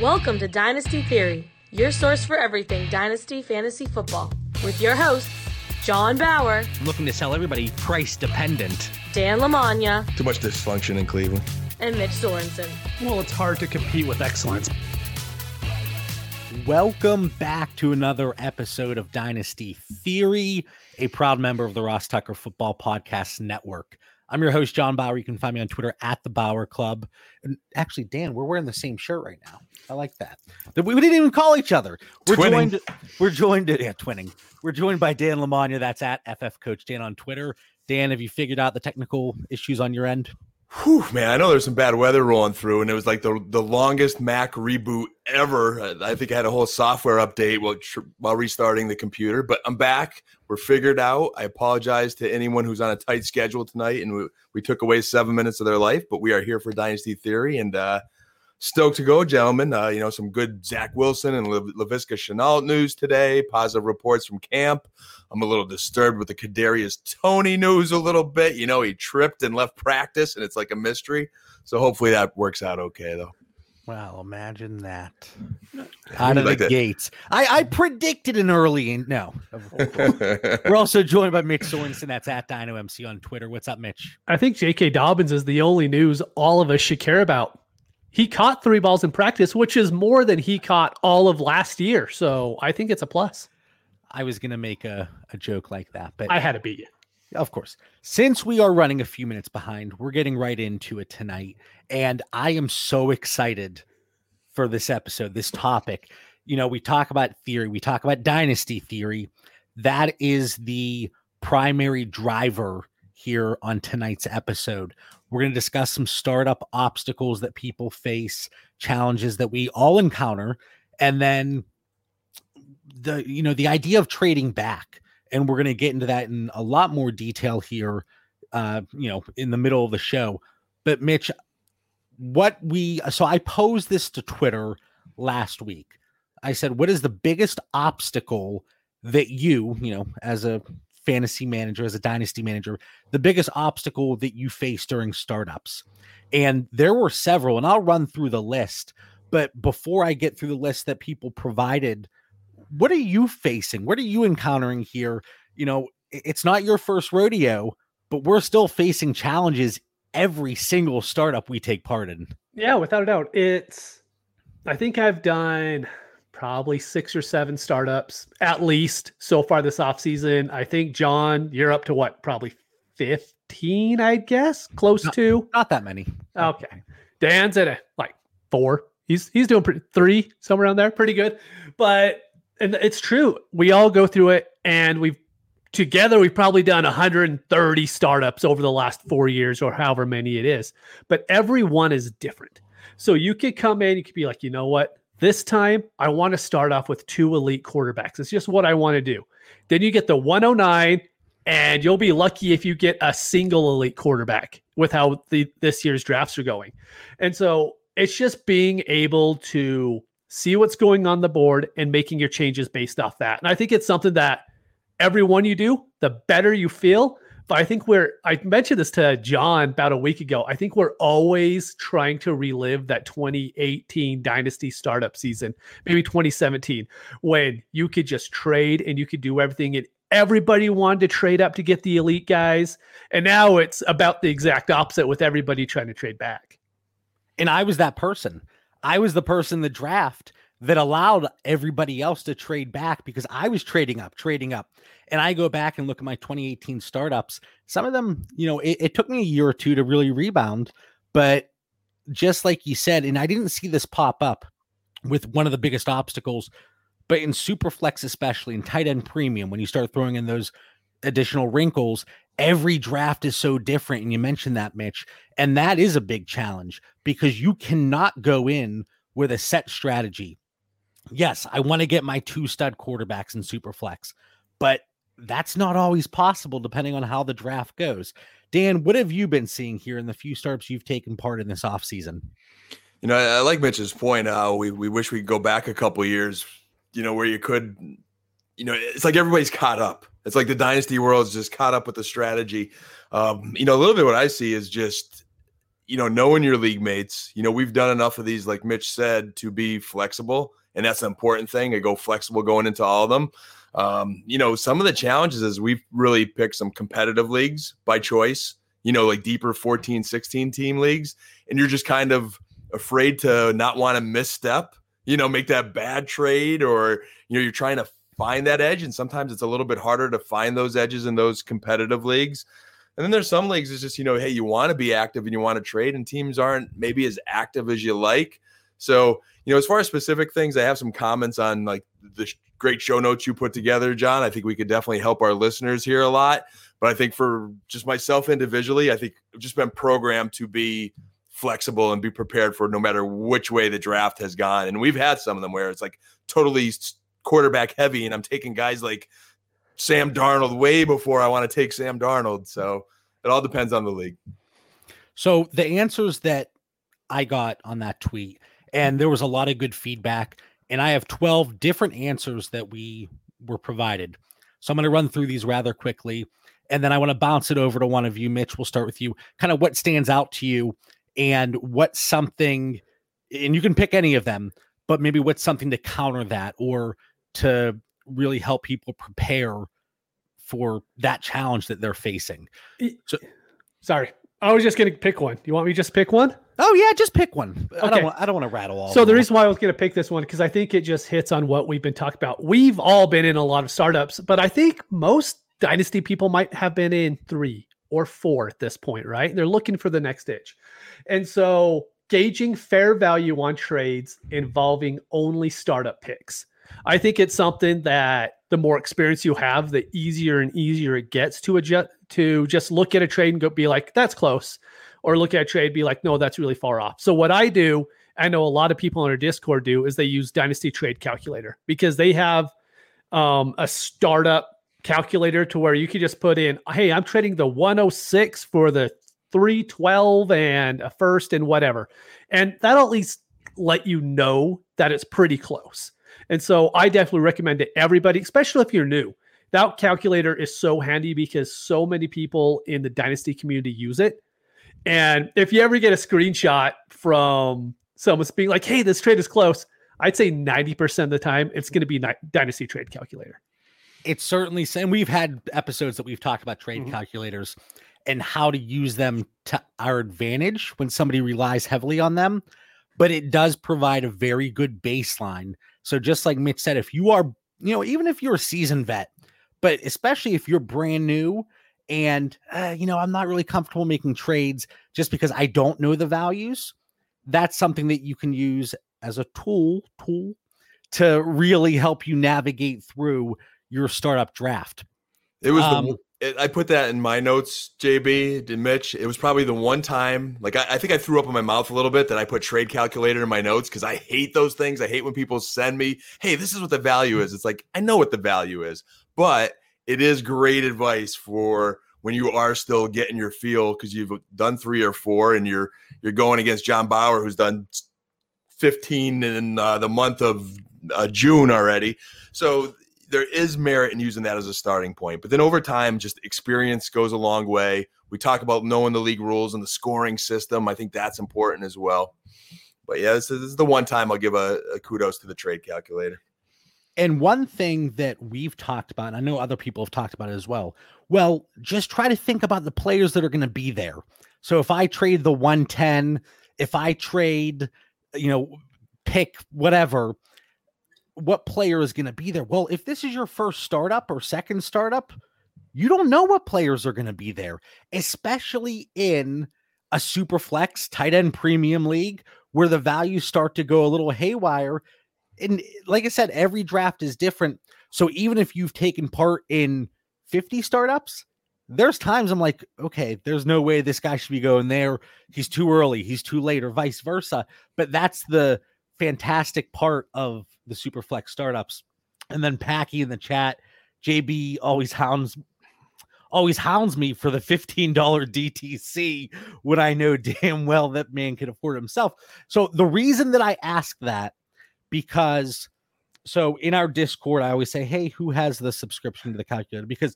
Welcome to Dynasty Theory, your source for everything Dynasty Fantasy Football, with your hosts, John Bauer, looking to sell everybody price dependent. Dan Lamagna, Too much dysfunction in Cleveland. and Mitch Sorensen. Well, it's hard to compete with excellence. Welcome back to another episode of Dynasty Theory, a proud member of the Ross Tucker Football Podcast Network. I'm your host, John Bauer. You can find me on Twitter at the Bauer Club. And actually, Dan, we're wearing the same shirt right now. I like that. We didn't even call each other. We're Twinning. joined. We're joined. Yeah, twinning. We're joined by Dan Lamagna. That's at FF Coach Dan on Twitter. Dan, have you figured out the technical issues on your end? Whew, man, I know there's some bad weather rolling through, and it was like the the longest Mac reboot ever. I think I had a whole software update while while restarting the computer, but I'm back. We're figured out. I apologize to anyone who's on a tight schedule tonight, and we, we took away seven minutes of their life, but we are here for Dynasty Theory, and uh, stoked to go, gentlemen. Uh, you know, some good Zach Wilson and La- Laviska Shenault news today. Positive reports from camp. I'm a little disturbed with the Kadarius Toney news a little bit. You know, he tripped and left practice, and it's like a mystery. So hopefully that works out okay, though. Well, imagine that. Out of like the that. gates. I, I predicted an early in no. We're also joined by Mitch Sorensen. That's at Dyno MC on Twitter. What's up, Mitch? I think J.K. Dobbins is the only news all of us should care about. He caught three balls in practice, which is more than he caught all of last year. So I think it's a plus. I was gonna make a, a joke like that, but I had to beat you. of course, since we are running a few minutes behind, we're getting right into it tonight. And I am so excited for this episode, this topic. You know, we talk about theory, we talk about dynasty theory. That is the primary driver here on tonight's episode. We're going to discuss some startup obstacles that people face, challenges that we all encounter, and then the you know the idea of trading back. And we're going to get into that in a lot more detail here uh you know in the middle of the show. But mitch what we so i posed this to twitter last week. I said what is the biggest obstacle that you you know as a fantasy manager as a dynasty manager the biggest obstacle that you face during startups and there were several and i'll run through the list but before i get through the list that people provided what are you facing? What are you encountering here? You know, it's not your first rodeo, but we're still facing challenges every single startup we take part in. Yeah, without a doubt. It's, I think I've done probably six or seven startups at least so far this offseason. I think, John, you're up to what? Probably 15, I guess, close No. to. Not that many. Okay. Dan's at a like four. He's he's doing pretty three, somewhere around there. Pretty good. But and it's true. We all go through it and we've together we've probably done 130 startups over the last four years or however many it is. But every one is different. So you could come in, you could be like, you know what? This time I want to start off with two elite quarterbacks. It's just what I want to do. Then you get the 109 and you'll be lucky if you get a single elite quarterback with how the this year's drafts are going. And so it's just being able to see what's going on the board and making your changes based off that. And I think it's something that every one you do, the better you feel. But I think we're I mentioned this to John about a week ago. I think we're always trying to relive that 2018 dynasty startup season, maybe 2017, when you could just trade and you could do everything and everybody wanted to trade up to get the elite guys. And now it's about the exact opposite with everybody trying to trade back. And I was that person. I was the person the draft that allowed everybody else to trade back because I was trading up, trading up. And I go back and look at my 2018 startups. Some of them, you know, it, it took me a year or two to really rebound. But just like you said, and I didn't see this pop up with one of the biggest obstacles, but in Superflex, especially in tight end premium, when you start throwing in those additional wrinkles, every draft is so different. And you mentioned that, Mitch. And that is a big challenge because you cannot go in with a set strategy. Yes, I want to get my two stud quarterbacks in Superflex, but that's not always possible depending on how the draft goes. Dan, what have you been seeing here in the few startups you've taken part in this offseason? You know, I, I like Mitch's point. How we, we wish we could go back a couple years, you know, where you could, you know, it's like everybody's caught up. It's like the dynasty world is just caught up with the strategy. Um, you know, a little bit what I see is just, you know, knowing your league mates, you know, we've done enough of these, like Mitch said, to be flexible. And that's an important thing. I go flexible going into all of them. Um, you know, some of the challenges is we've really picked some competitive leagues by choice, you know, like deeper 14, 16 team leagues. And you're just kind of afraid to not want to misstep, you know, make that bad trade or, you know, you're trying to find that edge. And sometimes it's a little bit harder to find those edges in those competitive leagues. And then there's some leagues it's just, you know, hey, you want to be active and you want to trade, and teams aren't maybe as active as you like. So, you know, as far as specific things, I have some comments on like the great show notes you put together, John. I think we could definitely help our listeners here a lot. But I think for just myself individually, I think I've just been programmed to be flexible and be prepared for no matter which way the draft has gone. And we've had some of them where it's like totally quarterback heavy, and I'm taking guys like Sam Darnold way before I want to take Sam Darnold. So it all depends on the league. So the answers that I got on that tweet, and there was a lot of good feedback, and I have 12 different answers that we were provided. So I'm going to run through these rather quickly. And then I want to bounce it over to one of you. Mitch, we'll start with you. Kind of what stands out to you and what something, and you can pick any of them, but maybe what's something to counter that or to really help people prepare for that challenge that they're facing. So, sorry, I was just going to pick one. You want me to just pick one? Oh yeah, just pick one. Okay. I don't. Want, I don't want to rattle all. So the reason why I was going to pick this one because I think it just hits on what we've been talking about. We've all been in a lot of startups, but I think most dynasty people might have been in three or four at this point, right? They're looking for the next itch, and so gauging fair value on trades involving only startup picks. I think it's something that the more experience you have, the easier and easier it gets to adjust to just look at a trade and go be like, that's close. Or look at a trade, be like, no, that's really far off. So what I do, I know a lot of people on our Discord do, is they use Dynasty Trade Calculator because they have um, a startup calculator to where you can just put in, hey, I'm trading the 106 for the 312 and a first and whatever. And that'll at least let you know that it's pretty close. And so I definitely recommend to everybody, especially if you're new. That calculator is so handy because so many people in the dynasty community use it. And if you ever get a screenshot from someone's being like, hey, this trade is close, I'd say 90% of the time it's going to be dynasty trade calculator. It's certainly, and we've had episodes that we've talked about trade mm-hmm. calculators and how to use them to our advantage when somebody relies heavily on them. But it does provide a very good baseline so just like Mitch said, if you are, you know, even if you're a seasoned vet, but especially if you're brand new and uh, you know, I'm not really comfortable making trades just because I don't know the values, that's something that you can use as a tool tool to really help you navigate through your startup draft. It was um, the it, I put that in my notes, JB, and Mitch. It was probably the one time, like I, I, think I threw up in my mouth a little bit that I put trade calculator in my notes because I hate those things. I hate when people send me, "Hey, this is what the value is." It's like I know what the value is, but it is great advice for when you are still getting your feel because you've done three or four, and you're you're going against John Bauer, who's done fifteen in uh, the month of uh, June already. So there is merit in using that as a starting point. But then over time, just experience goes a long way. We talk about knowing the league rules and the scoring system. I think that's important as well. But yeah, this is, this is the one time I'll give a, a, kudos to the trade calculator. And one thing that we've talked about, and I know other people have talked about it as well. Well, just try to think about the players that are going to be there. So if I trade the 110, if I trade, you know, pick whatever, what player is going to be there. Well, if this is your first startup or second startup, you don't know what players are going to be there, especially in a super flex tight end premium league where the values start to go a little haywire. And like I said, every draft is different. So even if you've taken part in 50 startups, there's times I'm like, okay, there's no way this guy should be going there. He's too early, he's too late, or vice versa. But that's the fantastic part of the Superflex startups. And then Packy in the chat, JB always hounds always hounds me for the $15 DTC when I know damn well that man can afford himself. So the reason that I ask that because so in our Discord, I always say, Hey, who has the subscription to the calculator? Because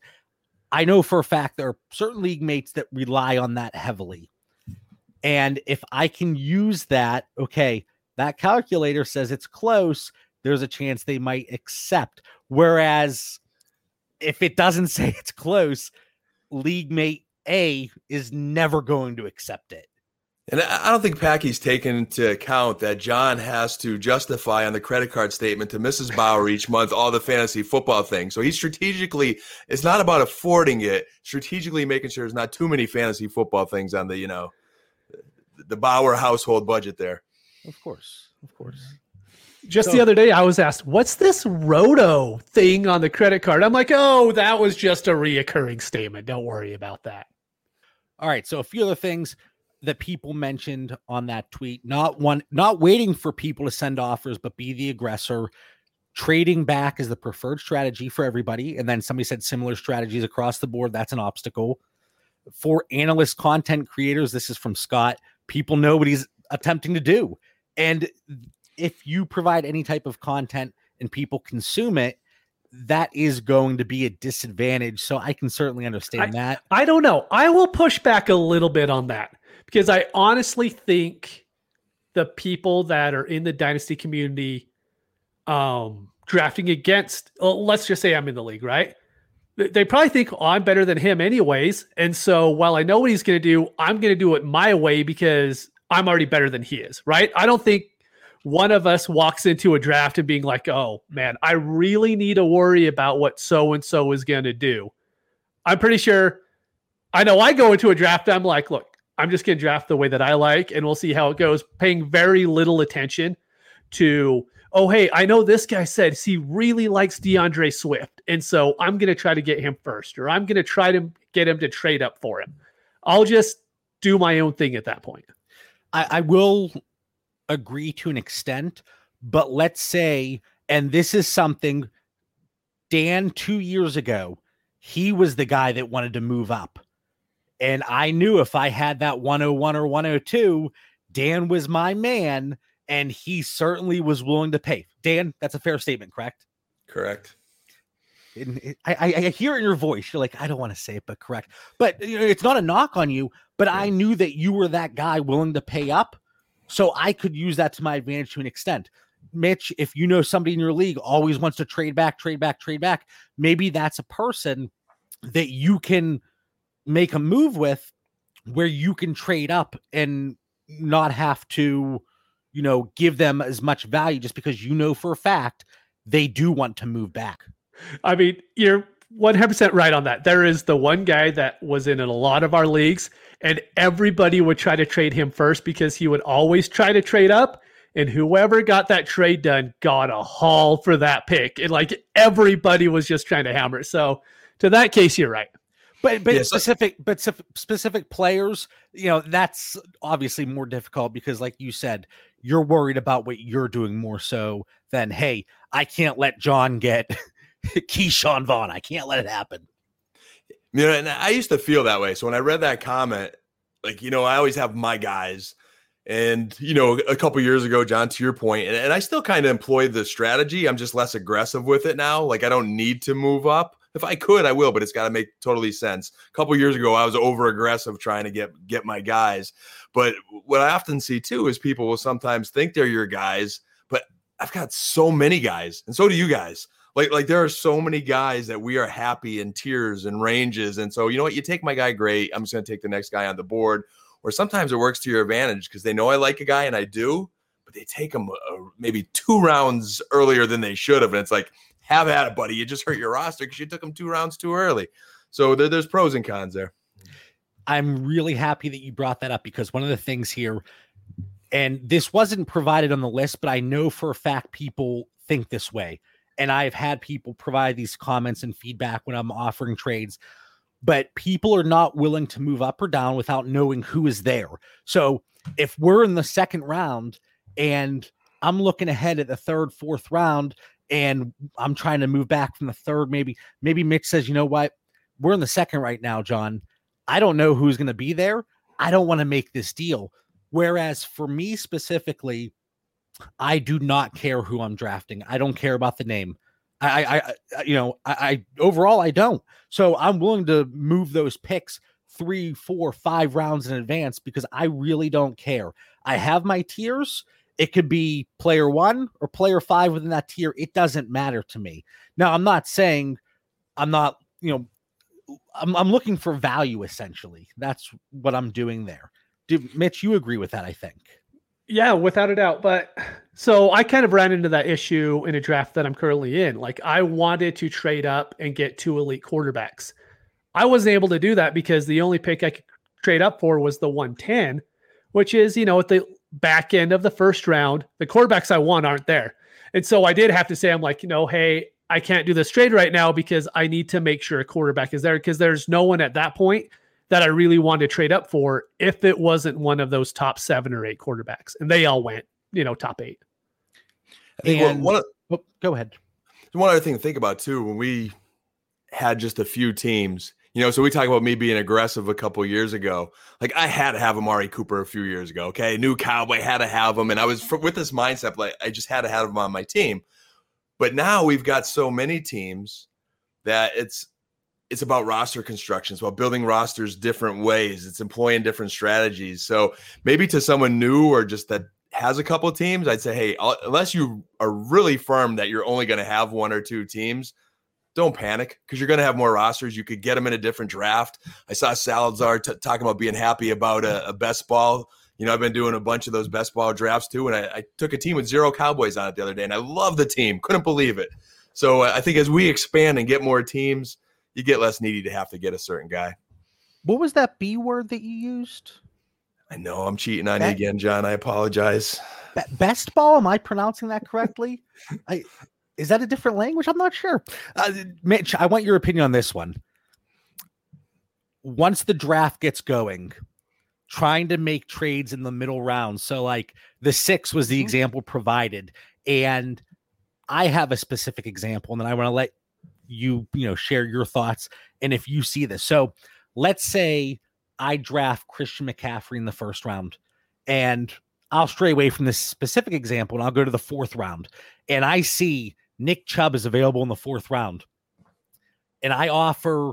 I know for a fact there are certain league mates that rely on that heavily. And if I can use that, okay, that calculator says it's close, there's a chance they might accept. Whereas if it doesn't say it's close, league mate A is never going to accept it. And I don't think Packy's taken into account that John has to justify on the credit card statement to Mrs. Bauer each month all the fantasy football things. So he's strategically, it's not about affording it, strategically making sure there's not too many fantasy football things on the, you know, the Bauer household budget there. Of course. Of course. Just so, the other day, I was asked, "What's this Roto thing on the credit card?" I'm like, "Oh, that was just a reoccurring statement. Don't worry about that." All right. So a few other things that people mentioned on that tweet: not one, not waiting for people to send offers, but be the aggressor. Trading back is the preferred strategy for everybody. And then somebody said similar strategies across the board. That's an obstacle for analyst content creators. This is from Scott. People know what he's attempting to do. And if you provide any type of content and people consume it, that is going to be a disadvantage. So I can certainly understand I, that. I don't know. I will push back a little bit on that because I honestly think the people that are in the dynasty community um drafting against well, let's just say I'm in the league, right? They probably think oh, I'm better than him anyways. And so while I know what he's going to do, I'm going to do it my way because I'm already better than he is, right? I don't think one of us walks into a draft and being like, oh man, I really need to worry about what so and so is going to do. I'm pretty sure I know I go into a draft, I'm like, look, I'm just going to draft the way that I like and we'll see how it goes, paying very little attention to, oh, hey, I know this guy said he really likes D'Andre Swift. And so I'm going to try to get him first, or I'm going to try to get him to trade up for him. I'll just do my own thing at that point. I, I will agree to an extent, but let's say, and this is something Dan two years ago, he was the guy that wanted to move up. And I knew if I had that 101 or 102, Dan was my man, and he certainly was willing to pay. Dan, that's a fair statement, correct? Correct. I, I, I, hear in your voice, you're like, I don't want to say it, but correct. But you know, it's not a knock on you, but I knew that you were that guy willing to pay up. So I could use that to my advantage to an extent. Mitch, if you know somebody in your league always wants to trade back, trade back, trade back, maybe that's a person that you can make a move with where you can trade up and not have to, you know, give them as much value just because you know for a fact they do want to move back. I mean, you're 100% right on that. There is the one guy that was in a lot of our leagues, and everybody would try to trade him first because he would always try to trade up. And whoever got that trade done got a haul for that pick. And like everybody was just trying to hammer. So, to that case, you're right. But but yes. specific but specific players, you know, that's obviously more difficult because, like you said, you're worried about what you're doing more so than hey, I can't let John get Ke'Shawn Vaughn. I can't let it happen. You know, and I used to feel that way. So when I read that comment, like, you know, I always have my guys. And, you know, a couple years ago, John, to your point, and, and I still kind of employ the strategy. I'm just less aggressive with it now. Like, I don't need to move up. If I could, I will, but it's got to make totally sense. A couple years ago, I was over aggressive trying to get get my guys. But what I often see too is people will sometimes think they're your guys, but I've got so many guys, and so do you guys like like there are so many guys that we are happy in tiers and ranges and so you know what you take my guy great i'm just going to take the next guy on the board or sometimes it works to your advantage because they know i like a guy and i do but they take him uh, maybe two rounds earlier than they should have and it's like have at it buddy you just hurt your roster because you took him two rounds too early. So there, there's pros and cons there. I'm really happy that you brought that up because one of the things here and this wasn't provided on the list but i know for a fact people think this way and I've had people provide these comments and feedback when I'm offering trades, but people are not willing to move up or down without knowing who is there. So if we're in the second round and I'm looking ahead at the third, fourth round, and I'm trying to move back from the third, maybe, maybe Mitch says, you know what? We're in the second right now, John. I don't know who's going to be there. I don't want to make this deal. Whereas for me specifically, I do not care who I'm drafting. I don't care about the name. I, I, I you know, I, I overall I don't. So I'm willing to move those picks three, four, five rounds in advance because I really don't care. I have my tiers. It could be player one or player five within that tier. It doesn't matter to me. Now, I'm not saying I'm not, you know, I'm, I'm looking for value essentially. That's what I'm doing there. Do, Mitch, you agree with that, I think. Yeah, without a doubt. But so I kind of ran into that issue in a draft that I'm currently in. Like I wanted to trade up and get two elite quarterbacks. I wasn't able to do that because the only pick I could trade up for was the 110, which is, you know, at the back end of the first round, the quarterbacks I want aren't there. And so I did have to say, I'm like, you know, hey, I can't do this trade right now because I need to make sure a quarterback is there because there's no one at that point that I really wanted to trade up for if it wasn't one of those top seven or eight quarterbacks. And they all went, you know, top eight. I think and, one, one oh, go ahead. One other thing to think about too, when we had just a few teams, you know, so we talk about me being aggressive a couple years ago. Like I had to have Amari Cooper a few years ago. Okay, new cowboy had to have him, and I was with this mindset like I just had to have him on my team. But now we've got so many teams that it's it's about roster construction. It's about building rosters different ways. It's employing different strategies. So maybe to someone new or just that has a couple teams, I'd say, hey, unless you are really firm that you're only going to have one or two teams, don't panic because you're going to have more rosters. You could get them in a different draft. I saw Salazar t- talking about being happy about a, a, best ball. You know, I've been doing a bunch of those best ball drafts too, and I, I, took a team with zero Cowboys on it the other day, and I love the team. Couldn't believe it. So uh, I think as we expand and get more teams, you get less needy to have to get a certain guy. What was that B word that you used? I know I'm cheating on you again, John. I apologize. Best ball? Am I pronouncing that correctly? I is that a different language? I'm not sure. Uh, Mitch, I want your opinion on this one. Once the draft gets going, trying to make trades in the middle round. So, like the six was the mm-hmm. example provided, and I have a specific example, and then I want to let you, you know, share your thoughts and if you see this. So, let's say I draft Christian McCaffrey in the first round, and I'll stray away from this specific example, and I'll go to the fourth round, and I see Nick Chubb is available in the fourth round. And I offer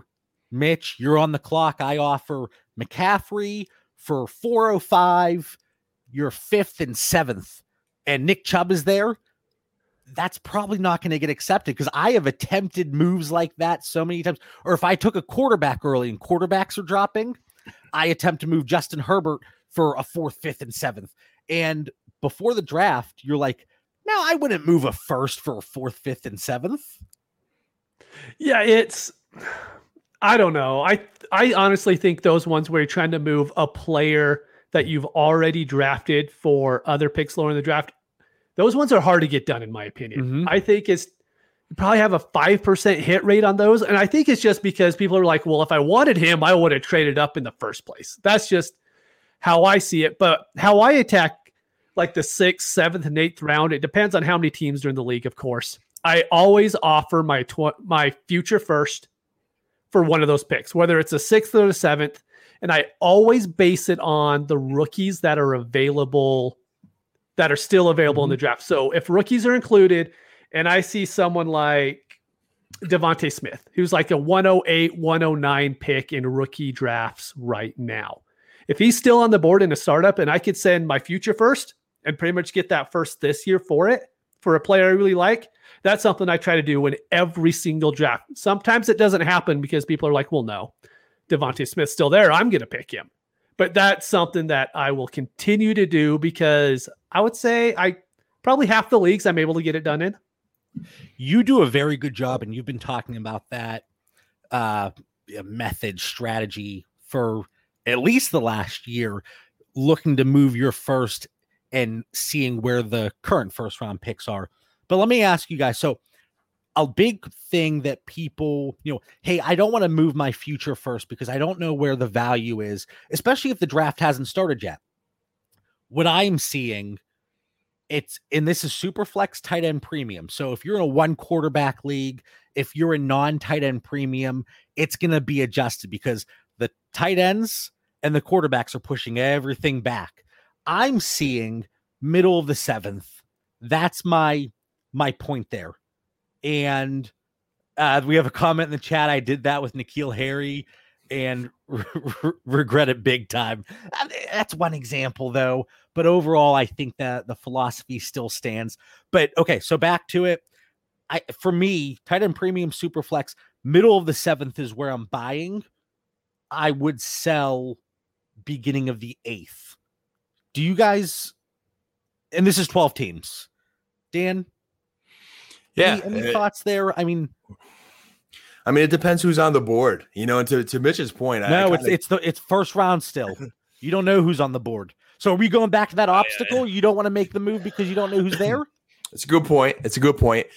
Mitch, you're on the clock. I offer McCaffrey for 405, your fifth and seventh, and Nick Chubb is there. That's probably not going to get accepted because I have attempted moves like that so many times. Or if I took a quarterback early and quarterbacks are dropping, I attempt to move Justin Herbert for a fourth, fifth, and seventh. And before the draft, you're like, now, I wouldn't move a first for a fourth, fifth, and seventh. Yeah, it's I don't know. I I honestly think those ones where you're trying to move a player that you've already drafted for other picks lower in the draft, those ones are hard to get done, in my opinion. Mm-hmm. I think it's you probably have a five percent hit rate on those, and I think it's just because people are like, "Well, if I wanted him, I would have traded up in the first place." That's just how I see it. But how I attack like the sixth, seventh, and eighth round. It depends on how many teams are in the league, of course. I always offer my tw- my future first for one of those picks, whether it's a sixth or the seventh, and I always base it on the rookies that are available, that are still available mm-hmm. in the draft. So if rookies are included, and I see someone like DeVonta Smith, who's like a 108, 109 pick in rookie drafts right now. If he's still on the board in a startup and I could send my future first, and pretty much get that first this year for it for a player I really like. That's something I try to do in every single draft. Sometimes it doesn't happen because people are like, well, no, DeVonta Smith's still there. I'm going to pick him. But that's something that I will continue to do because I would say I probably half the leagues I'm able to get it done in. You do a very good job, and you've been talking about that uh, method strategy for at least the last year, looking to move your first and seeing where the current first round picks are. But let me ask you guys so a big thing that people, you know, hey, I don't want to move my future first because I don't know where the value is, especially if the draft hasn't started yet. What I'm seeing, it's and this is super flex tight end premium. So if you're in a one quarterback league, if you're a non tight end premium, it's going to be adjusted because the tight ends and the quarterbacks are pushing everything back. I'm seeing middle of the seventh. That's my my point there. And uh, we have a comment in the chat. I did that with N'Keal Harry. and re- regret it big time. Uh, that's one example, though. But overall, I think that the philosophy still stands. But okay, so back to it. I for me, tight end premium super flex, middle of the seventh is where I'm buying. I would sell beginning of the eighth. Do you guys? And this is 12 teams. Dan, Yeah. any, any uh, thoughts there? I mean, I mean, it depends who's on the board. You know, and to, to Mitch's point, no, I it's kinda- it's the it's first round still. You don't know who's on the board. So are we going back to that obstacle? You don't want to make the move because you don't know who's there? It's a good point. It's a good point.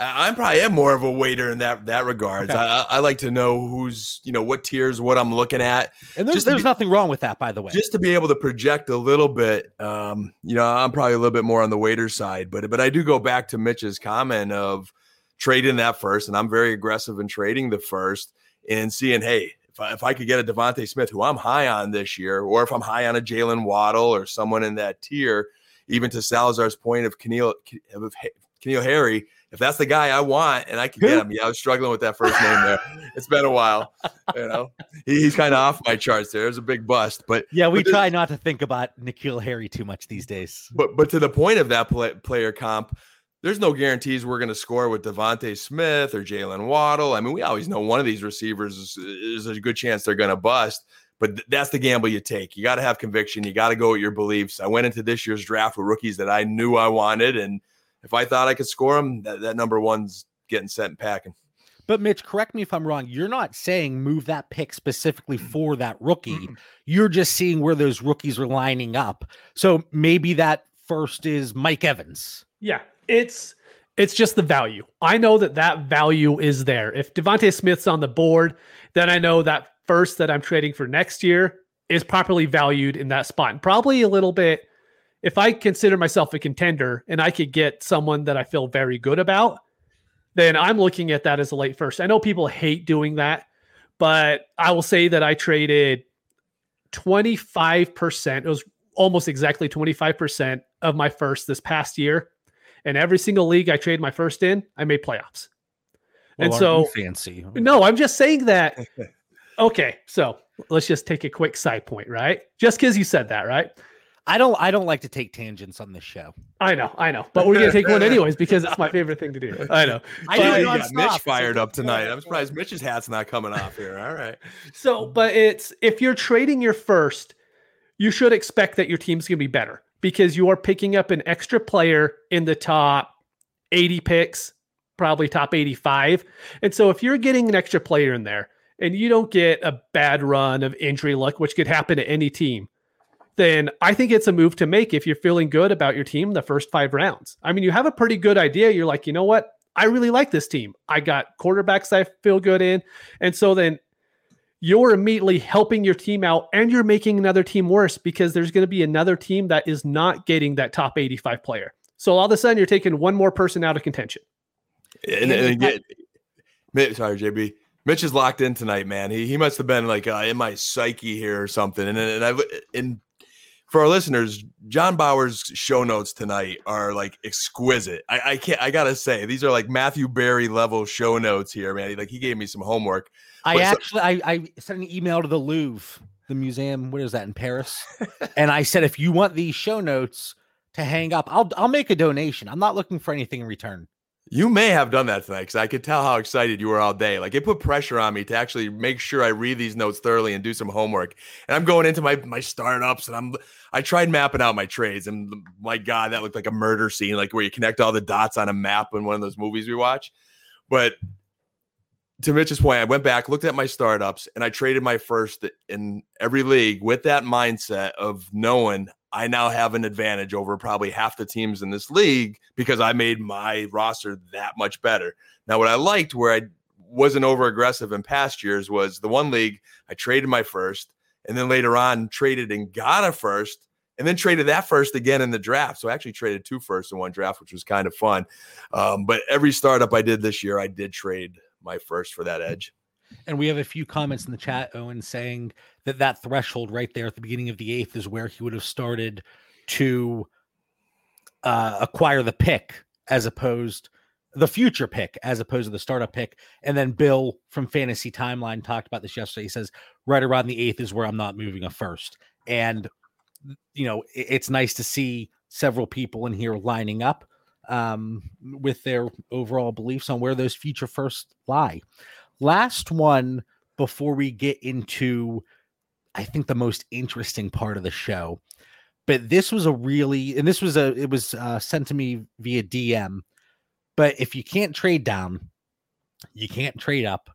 I- I'm probably am more of a waiter in that that regards. Okay. I, I I like to know who's you know what tiers, what I'm looking at, And there's, there's be- nothing wrong with that, by the way. just to be able to project a little bit. Um, you know, I'm probably a little bit more on the waiter side, but but I do go back to Mitch's comment of trading that first, and I'm very aggressive in trading the first and seeing, hey, if I, if I could get a DeVonta Smith, who I'm high on this year, or if I'm high on a Jaylen Waddle or someone in that tier, even to Salazar's point of Keneal, of Keneal Harry, if that's the guy I want and I can get him, yeah, I was struggling with that first name there. It's been a while, you know. He- he's kind of off my charts there. It was a big bust, but yeah, we but try not to think about N'Keal Harry too much these days. but but to the point of that play, player comp, there's no guarantees we're going to score with DeVonta Smith or Jaylen Waddle. I mean, we always know one of these receivers is, is a good chance they're going to bust. But th- that's the gamble you take. You got to have conviction. You got to go with your beliefs. I went into this year's draft with rookies that I knew I wanted, and if I thought I could score them, that, that number one's getting sent and packing. But Mitch, correct me if I'm wrong. You're not saying move that pick specifically Mm. for that rookie. You're just seeing where those rookies are lining up. So maybe that first is Mike Evans. Yeah, it's it's just the value. I know that that value is there. If DeVonta Smith's on the board, then I know that first that I'm trading for next year is properly valued in that spot. And probably a little bit if I consider myself a contender and I could get someone that I feel very good about, then I'm looking at that as a late first. I know people hate doing that, but I will say that I traded 25%. It was almost exactly 25% of my first this past year. And every single league I traded my first in, I made playoffs. And Well, aren't so- fancy. No, I'm just saying that. Okay, so let's just take a quick side point, right? Just because you said that, right? I don't I don't like to take tangents on this show. I know, I know, but we're gonna take one anyways because it's my favorite thing to do. I know. I But do you got. Mitch fired up tonight. I'm surprised Mitch's hat's not coming off here. All right. So, but it's if you're trading your first, you should expect that your team's going to be better because you are picking up an extra player in the top 80 picks, probably top 85. And so if you're getting an extra player in there and you don't get a bad run of injury luck, which could happen to any team, then I think it's a move to make if you're feeling good about your team the first five rounds. I mean, you have a pretty good idea. You're like, you know what? I really like this team. I got quarterbacks I feel good in. And so then you're immediately helping your team out and you're making another team worse because there's going to be another team that is not getting that top 85 player. So all of a sudden you're taking one more person out of contention. And, And again, sorry, JB. Mitch is locked in tonight, man. He he must have been like uh, in my psyche here or something. And and I and for our listeners, John Bauer's show notes tonight are like exquisite. I, I can't. I gotta say, these are like Matthew Berry level show notes here, man. Like he gave me some homework. I so- actually I, I sent an email to the Louvre, the museum. What is that in Paris? and I said, if you want these show notes to hang up, I'll I'll make a donation. I'm not looking for anything in return. You may have done that tonight because I could tell how excited you were all day. Like it put pressure on me to actually make sure I read these notes thoroughly and do some homework. And I'm going into my my startups and I'm I tried mapping out my trades and my God, that looked like a murder scene, like where you connect all the dots on a map in one of those movies we watch. But to Mitch's point, I went back, looked at my startups, and I traded my first in every league with that mindset of knowing I now have an advantage over probably half the teams in this league because I made my roster that much better. Now, what I liked where I wasn't over aggressive in past years was the one league I traded my first, and then later on traded and got a first, and then traded that first again in the draft. So I actually traded two firsts in one draft, which was kind of fun. Um, but every startup I did this year, I did trade my first for that edge. And we have a few comments in the chat, Owen, saying that that threshold right there at the beginning of the eighth is where he would have started to uh, acquire the pick, as opposed the future pick as opposed to the startup pick. And then Bill from Fantasy Timeline talked about this yesterday. He says right around the eighth is where I'm not moving a first. And you know, it's nice to see several people in here lining up um, with their overall beliefs on where those future firsts lie. Last one before we get into, I think, the most interesting part of the show. But this was a really, and this was a, it was uh, sent to me via DM. But if you can't trade down, you can't trade up,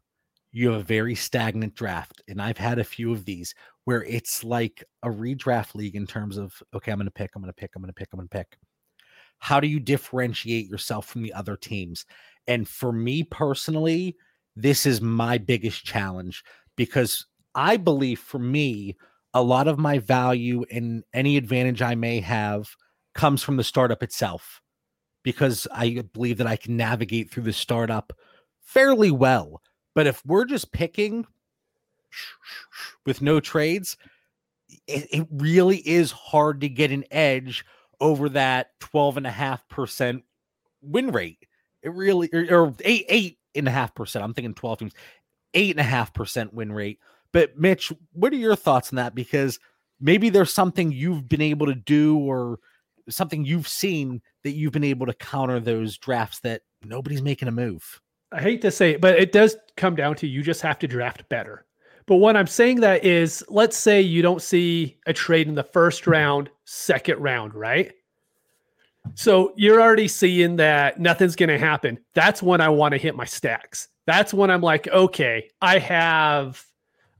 you have a very stagnant draft. And I've had a few of these where it's like a redraft league in terms of, okay, I'm going to pick, I'm going to pick, I'm going to pick, I'm going to pick. How do you differentiate yourself from the other teams? And for me personally, this is my biggest challenge because I believe for me, a lot of my value and any advantage I may have comes from the startup itself because I believe that I can navigate through the startup fairly well. But if we're just picking with no trades, it, it really is hard to get an edge over that 12.5% win rate. It really, or, or eight, eight and a half percent. I'm thinking 12 teams, eight and a half percent win rate. But Mitch, what are your thoughts on that? Because maybe there's something you've been able to do or something you've seen that you've been able to counter those drafts that nobody's making a move. I hate to say it, but it does come down to you just have to draft better. But what I'm saying that is, let's say you don't see a trade in the first round, second round, right? So you're already seeing that nothing's going to happen. That's when I want to hit my stacks. That's when I'm like, okay, I have,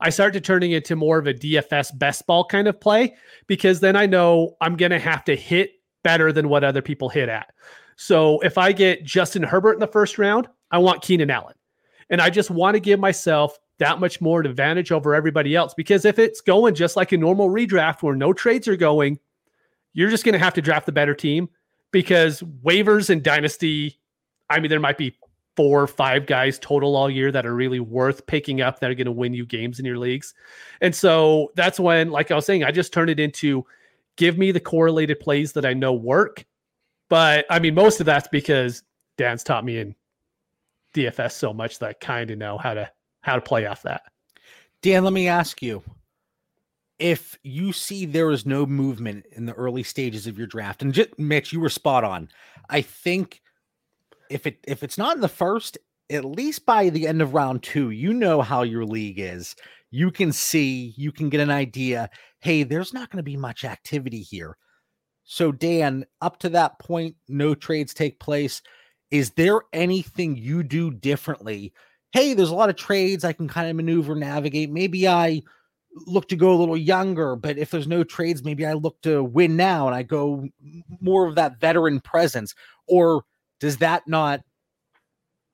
I start to turning into more of a DFS best ball kind of play because then I know I'm going to have to hit better than what other people hit at. So if I get Justin Herbert in the first round, I want Keenan Allen. And I just want to give myself that much more advantage over everybody else. Because if it's going just like a normal redraft where no trades are going, you're just going to have to draft the better team because waivers and dynasty, I mean, there might be four or five guys total all year that are really worth picking up that are going to win you games in your leagues. And so that's when, like I was saying, I just turned it into give me the correlated plays that I know work. But I mean, most of that's because Dan's taught me in DFS so much that I kind of know how to how to play off that. Dan, let me ask you. If you see there is no movement in the early stages of your draft, and just, Mitch, you were spot on. I think if it if it's not in the first, at least by the end of round two, you know how your league is. You can see, you can get an idea. Hey, there's not going to be much activity here. So, Dan, up to that point, no trades take place. Is there anything you do differently hey, there's a lot of trades I can kind of maneuver, navigate. Maybe I look to go a little younger, but if there's no trades, maybe I look to win now and I go more of that veteran presence. Or does that not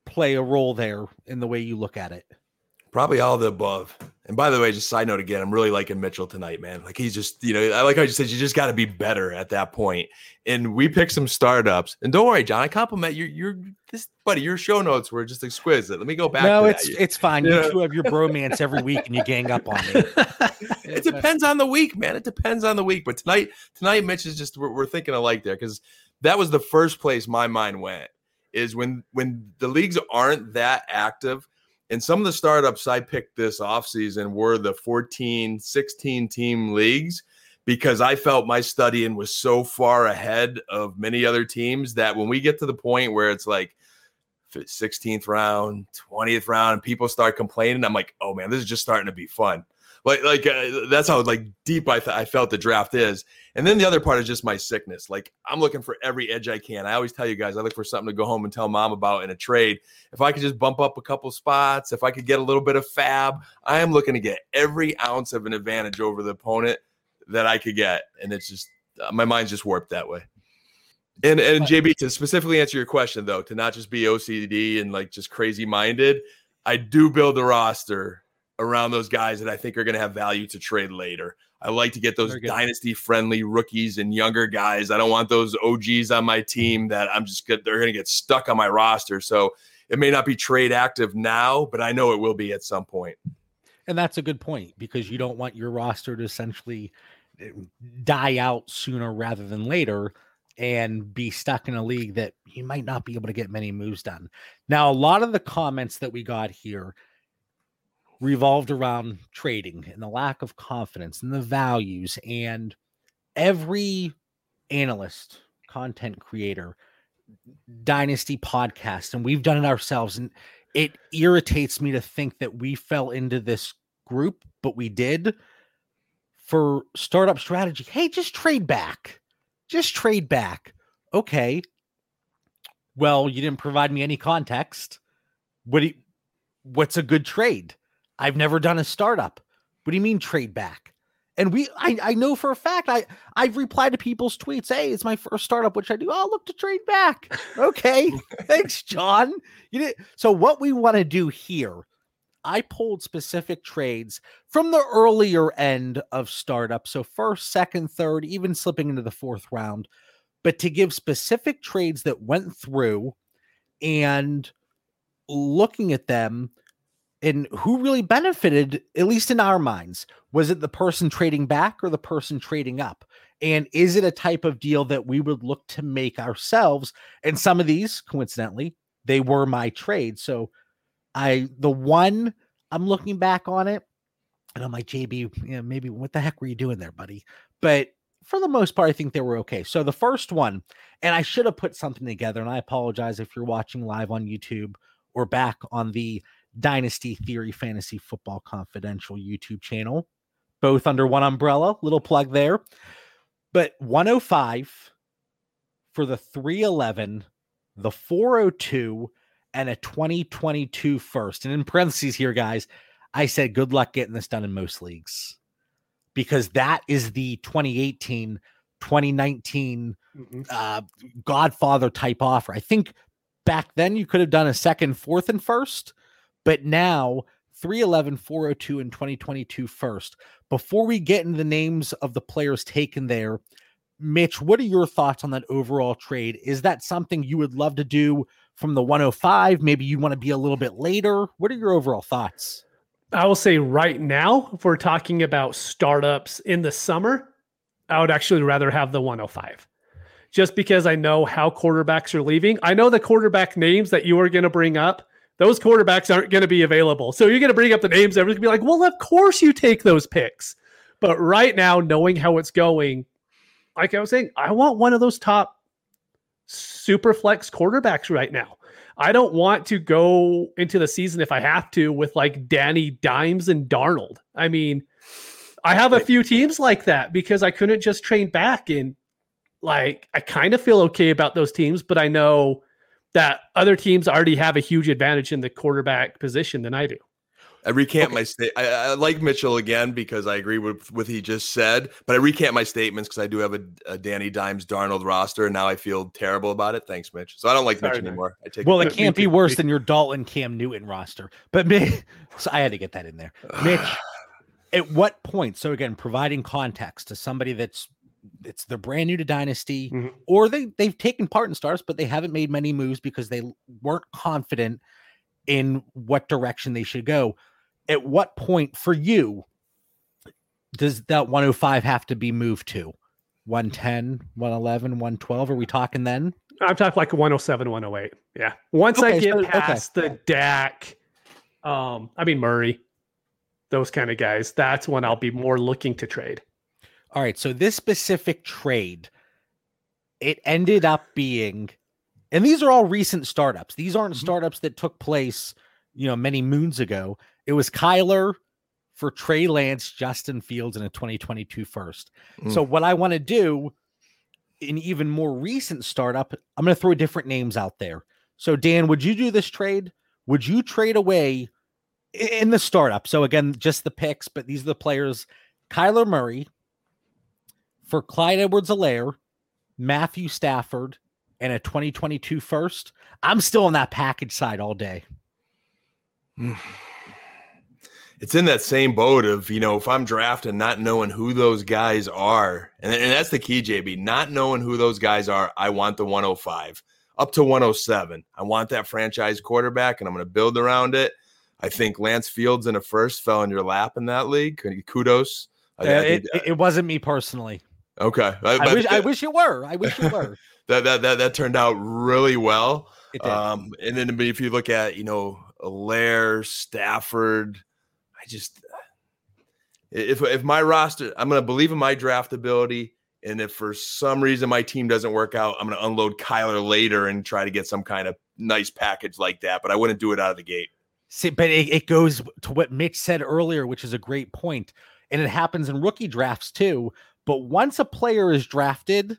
play a role there in the way you look at it? Probably all the above. And by the way, just side note again, I'm really liking Mitchell tonight, man. Like he's just, you know, I like how you said you just got to be better at that point. And we picked some startups. And don't worry, John, I compliment you. You're this buddy. Your show notes were just exquisite. Let me go back. No, it's it's fine. You, you two have your bromance every week, and you gang up on me. it depends on the week, man. It depends on the week. But tonight, tonight, Mitch is just we're, we're thinking alike there because that was the first place my mind went. Is when when the leagues aren't that active and some of the startups I picked this offseason were the 14, 16 team leagues because I felt my studying was so far ahead of many other teams that when we get to the point where it's like 16th round, 20th round, and people start complaining, I'm like, oh man, this is just starting to be fun. Like, like uh, that's how like deep I, th- I felt the draft is. And then the other part is just my sickness. Like I'm looking for every edge I can. I always tell you guys, I look for something to go home and tell mom about in a trade. If I could just bump up a couple spots, if I could get a little bit of FAAB, I am looking to get every ounce of an advantage over the opponent that I could get. And it's just uh, my mind's just warped that way. And and JB to specifically answer your question though, to not just be OCD and like just crazy minded, I do build a roster around those guys that I think are going to have value to trade later. I like to get those dynasty friendly rookies and younger guys. I don't want those OGs on my team that I'm just good. They're going to get stuck on my roster. So it may not be trade active now, but I know it will be at some point. And that's a good point because you don't want your roster to essentially eh, die out sooner rather than later. and be stuck in a league that you might not be able to get many moves done. Now, a lot of the comments that we got here revolved around trading and the lack of confidence and the values and every analyst, content creator, dynasty podcast and we've done it ourselves and it irritates me to think that we fell into this group but we did for startup strategy. Hey just trade back. Just trade back. Okay. Well you didn't provide me any context. What do you, what's a good trade i've never done a startup what do you mean trade back and we I, I know for a fact I I've replied to people's tweets, hey, it's my first startup, which I do. I'll look to trade back. Okay. Thanks, John. You did so what we want to do here, I pulled specific trades from the earlier end of startup. So first, second, third, even slipping into the fourth round, but to give specific trades that went through and looking at them and who really benefited, at least in our minds? Was it the person trading back or the person trading up? And is it a type of deal that we would look to make ourselves? And some of these, coincidentally, they were my trade. So I, the one I'm looking back on it, and I'm like, JB, maybe what the heck were you doing there, buddy? But for the most part, I think they were okay. So the first one, and I should have put something together, and I apologize if you're watching live on YouTube or back on the Dynasty Theory Fantasy Football Confidential YouTube channel, both under one umbrella. Little plug there. But 105 for the 311, the 402, and a 2022 first. And in parentheses here, guys, I said good luck getting this done in most leagues because that is the 2018 2019 mm-hmm. uh, Godfather type offer. I think back then you could have done a second, fourth, and first. But now 311, 402, and 2022 first. Before we get into the names of the players taken there, Mitch, what are your thoughts on that overall trade? Is that something you would love to do from the 105? Maybe you want to be a little bit later. What are your overall thoughts? I will say right now, if we're talking about startups in the summer, I would actually rather have the 105 just because I know how quarterbacks are leaving. I know the quarterback names that you are going to bring up those quarterbacks aren't going to be available. So you're going to bring up the names. Everyone's going to be like, well, of course you take those picks. But right now, knowing how it's going, like I was saying, I want one of those top super flex quarterbacks right now. I don't want to go into the season if I have to with like Danny Dimes and Darnold. I mean, I have a few teams like that because I couldn't just train back and like I kind of feel okay about those teams, but I know that other teams already have a huge advantage in the quarterback position than I do. I recant okay. my state. I, I, like Mitchell again because I agree with what he just said, but I recant my statements because I do have a, a, Danny Dimes Darnold roster, and now I feel terrible about it. Thanks, Mitch. So I don't like Sorry, Mitch man. anymore. I take well, it, it can't be worse than your Dalton Cam Newton roster, but me, so I had to get that in there. Mitch, at what point? So again, providing context to somebody that's it's they're brand new to dynasty mm-hmm. or they they've taken part in stars but they haven't made many moves because they weren't confident in what direction they should go. At what point for you does that 105 have to be moved to? 110 111 112 are we talking then? I'm talking like 107 108 yeah. Once okay, i get so, past okay. the Dak, um i mean murray those kind of guys that's when i'll be more looking to trade all right, so this specific trade, it ended up being, and these are all recent startups. These aren't mm-hmm. startups that took place, you know, many moons ago. It was Kyler for Trey Lance, Justin Fields, in a 2022 first. Mm. So what I want to do in even more recent startup, I'm going to throw different names out there. So Dan, would you do this trade? Would you trade away in the startup? So again, just the picks, but these are the players: Kyler Murray, for Clyde Edwards Helaire, Matthew Stafford, and a 2022 first, I'm still on that package side all day. It's in that same boat of, you know, if I'm drafting, not knowing who those guys are. And, and that's the key, JB, not knowing who those guys are. I want the 105 up to 107. I want that franchise quarterback, and I'm going to build around it. I think Lance Fields in a first fell in your lap in that league. Kudos. Uh, it, it wasn't me personally. Okay, I, I wish I wish you were. I wish you were. that, that that that turned out really well. It did. Um, and then if you look at you know Helaire, Stafford, I just if if my roster, I'm going to believe in my draft ability. And if for some reason my team doesn't work out, I'm going to unload Kyler later and try to get some kind of nice package like that. But I wouldn't do it out of the gate. See, but it, it goes to what Mitch said earlier, which is a great point, and it happens in rookie drafts too. But once a player is drafted,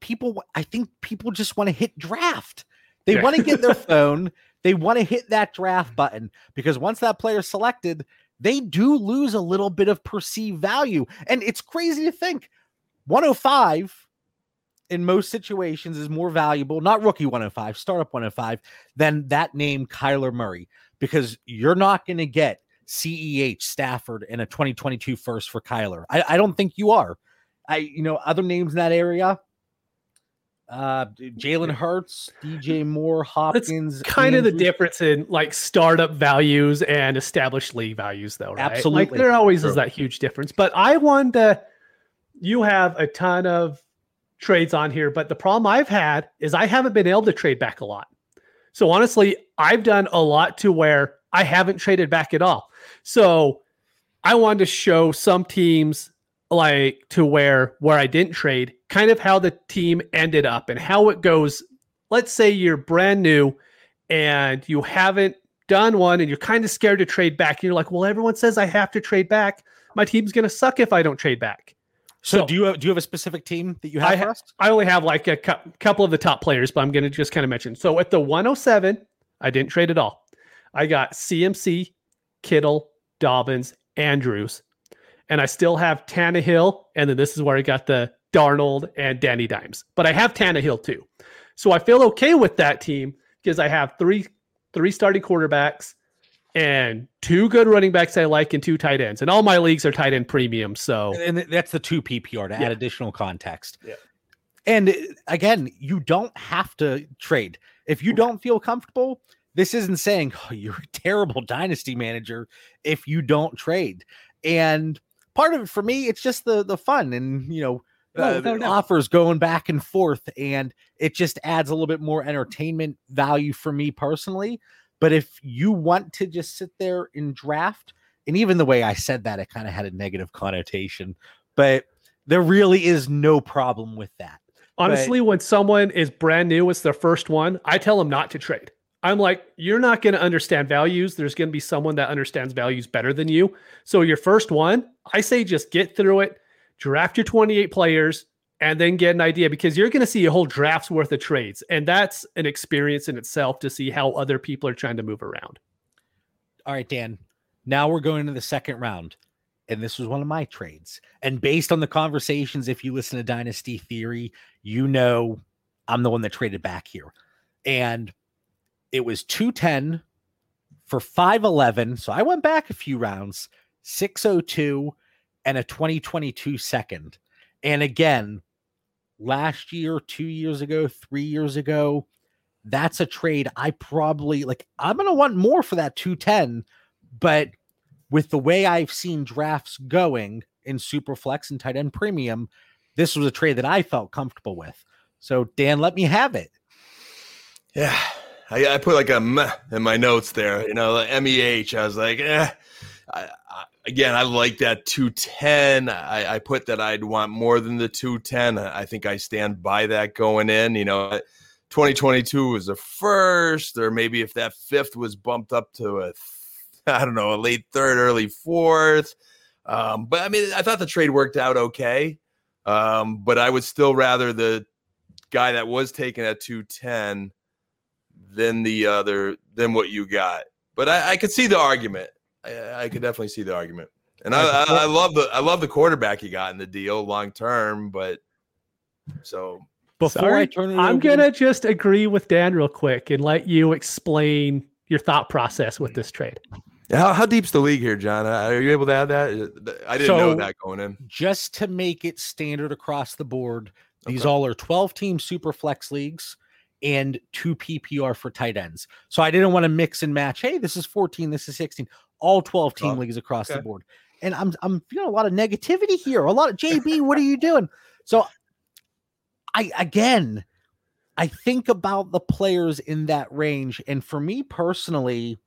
people, I think people just want to hit draft. They Yeah. want to get their phone. They want to hit that draft mm. button because once that player's selected, they do lose a little bit of perceived value. And it's crazy to think 105 in most situations is more valuable, not rookie 105, startup 105, than that name Kyler Murray, because you're not going to get CEH Stafford in a 2022 first for Kyler. I, I don't think you are. I, you know, other names in that area. Uh, Jalen Hurts, DJ Moore, Hopkins. kind of the difference in like startup values and established league values, though, right? Like Absolutely. there always True. is that huge difference. But I wanted to, you have a ton of trades on here, but the problem I've had is I haven't been able to trade back a lot. So honestly, I've done a lot to where I haven't traded back at all. So I wanted to show some teams like to where where I didn't trade, kind of how the team ended up and how it goes. Let's say you're brand new and you haven't done one and you're kind of scared to trade back. And you're like, well, everyone says I have to trade back. My team's gonna suck if I don't trade back. So, So- do you have, do you have a specific team that you have I ha- I only have like a cou- couple of the top players, but I'm going to just kind of mention. So at the 107, I didn't trade at all. I got CMC, Kittle, Dobbins, Andrews, and I still have Tannehill. And then this is where I got the Darnold and Danny Dimes. But I have Tannehill too, so I feel okay with that team because I have three three starting quarterbacks and two good running backs I like and two tight ends. And all my leagues are tight end premium. So And that's the two PPR to Yeah. add additional context. Yeah. And uh, again, you don't have to trade. If you don't feel comfortable, this isn't saying oh, you're a terrible dynasty manager if you don't trade. And part of it for me, it's just the the fun and you know No, uh, a doubt. offers going back and forth, and it just adds a little bit more entertainment value for me personally. But if you want to just sit there and draft, and even the way I said that, it kind of had a negative connotation, but there really is no problem with that. Honestly, when someone is brand new, it's their first one, I tell them not to trade. I'm like, you're not going to understand values. There's going to be someone that understands values better than you. So, your first one, I say just get through it, draft your 28 players, and then get an idea because you're going to see a whole draft's worth of trades. And that's an experience in itself to see how other people are trying to move around. All right, Dan. Now we're going to the second round. And this was one of my trades. And based on the conversations, if you listen to Dynasty Theory, you know I'm the one that traded back here. And it was 210 for 511. So I went back a few rounds, 602 and a 2022 second. And again, last year, two years ago, three years ago, that's a trade I probably like. I'm going to want more for that 210, but with the way I've seen drafts going in Superflex and tight end premium, this was a trade that I felt comfortable with. So, Dan, let me have it. Yeah. I, I put like a meh in my notes there, you know, MEH. I was like, eh. I, I, again, I like that 210. I, I put that I'd want more than the 210. I think I stand by that going in. You know, 2022 was a first, or maybe if that fifth was bumped up to a, I don't know, a late third, early fourth. Um, but I mean, I thought the trade worked out okay. Um, but I would still rather the guy that was taken at 210 than the other than what you got. But I, I could see the argument. I, I could definitely see the argument. And I, I, I love the I love the quarterback you got in the deal long term. But so Before Sorry, I turn it I'm over- going to just agree with Dan real quick and let you explain your thought process with this trade. how, how deep's the league here, John? Uh, Are you able to add that? I didn't know that going in. just to make it standard across the board, these Okay. all are 12 team super flex leagues and two PPR for tight ends. So I didn't want to mix and match. Hey, this is 14, this is 16, all 12 team Oh, leagues across the board. and I'm I'm feeling a lot of negativity here. A lot of JB, what are you doing? So I again, I think about the players in that range, and for me personally,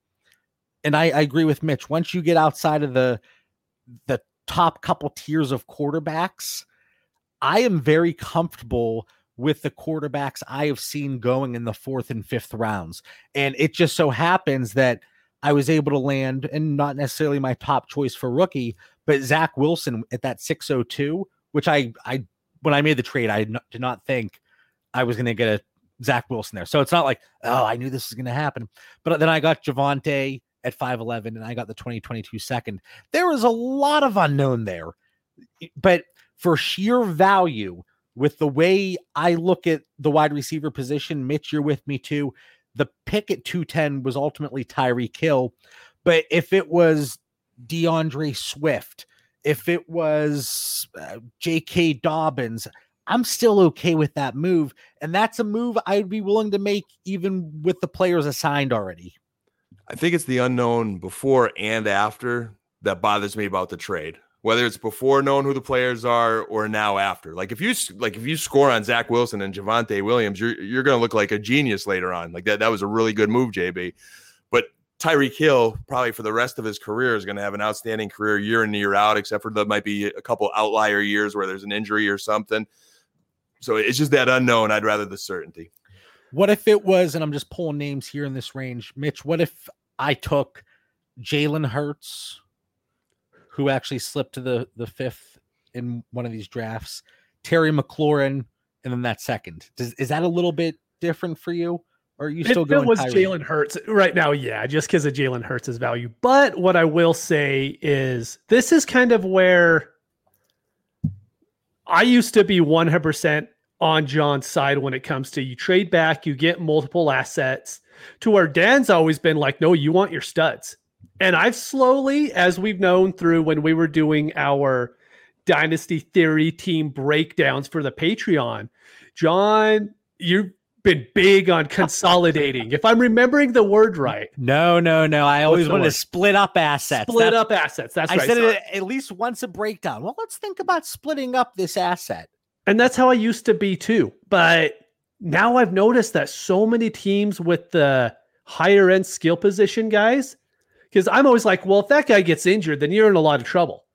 and I, I agree with Mitch. Once you get outside of the the top couple tiers of quarterbacks, I am very comfortable with the quarterbacks I have seen going in the fourth and fifth rounds. And it just so happens that I was able to land, and not necessarily my top choice for rookie, but Zach Wilson at that 602, which I, I, when I made the trade, I did not think I was going to get a Zach Wilson there. So it's not like, oh, I knew this was going to happen. But then I got Javonte at 5'11 and I got the 2022 second. There was a lot of unknown there. But for sheer value, with the way I look at the wide receiver position, Mitch, you're with me too. The pick at 210 was ultimately Tyreek Hill. But if it was D'Andre Swift, if it was uh, J.K. Dobbins, I'm still okay with that move. And that's a move I'd be willing to make even with the players assigned already. I think it's the unknown before and after that bothers me about the trade. Whether it's before knowing who the players are or now after. Like if you like if you score on Zach Wilson and Javonte Williams, you're you're gonna look like a genius later on. Like that that was a really good move, JB. But Tyreek Hill, probably for the rest of his career, is going to have an outstanding career year in year out, except for there might be a couple outlier years where there's an injury or something. So it's just that unknown. I'd rather the certainty. What if it was, and I'm just pulling names here in this range, Mitch? What if I took Jalen Hurts, who actually slipped to the the fifth in one of these drafts, Terry McLaurin, and then that second? Does, is that a little bit different for you? Or are you still if going? It was Jalen Hurts right now, yeah, just because of Jalen Hurts' value. But what I will say is this is kind of where I used to be 100% on John's side when it comes to you trade back, you get multiple assets, to where Dan's always been like, no, you want your studs. And I've slowly, as we've known through when we were doing our Dynasty Theory team breakdowns for the Patreon, John, you've been big on consolidating. if I'm remembering the word right. No, no, no. I always word? to split up assets. Split that's, up assets. That's I right. said it at least once a breakdown. Well, let's think about splitting up this asset. And that's how I used to be too. But now I've noticed that so many teams with the higher end skill position guys, because I'm always like, well, if that guy gets injured, then you're in a lot of trouble.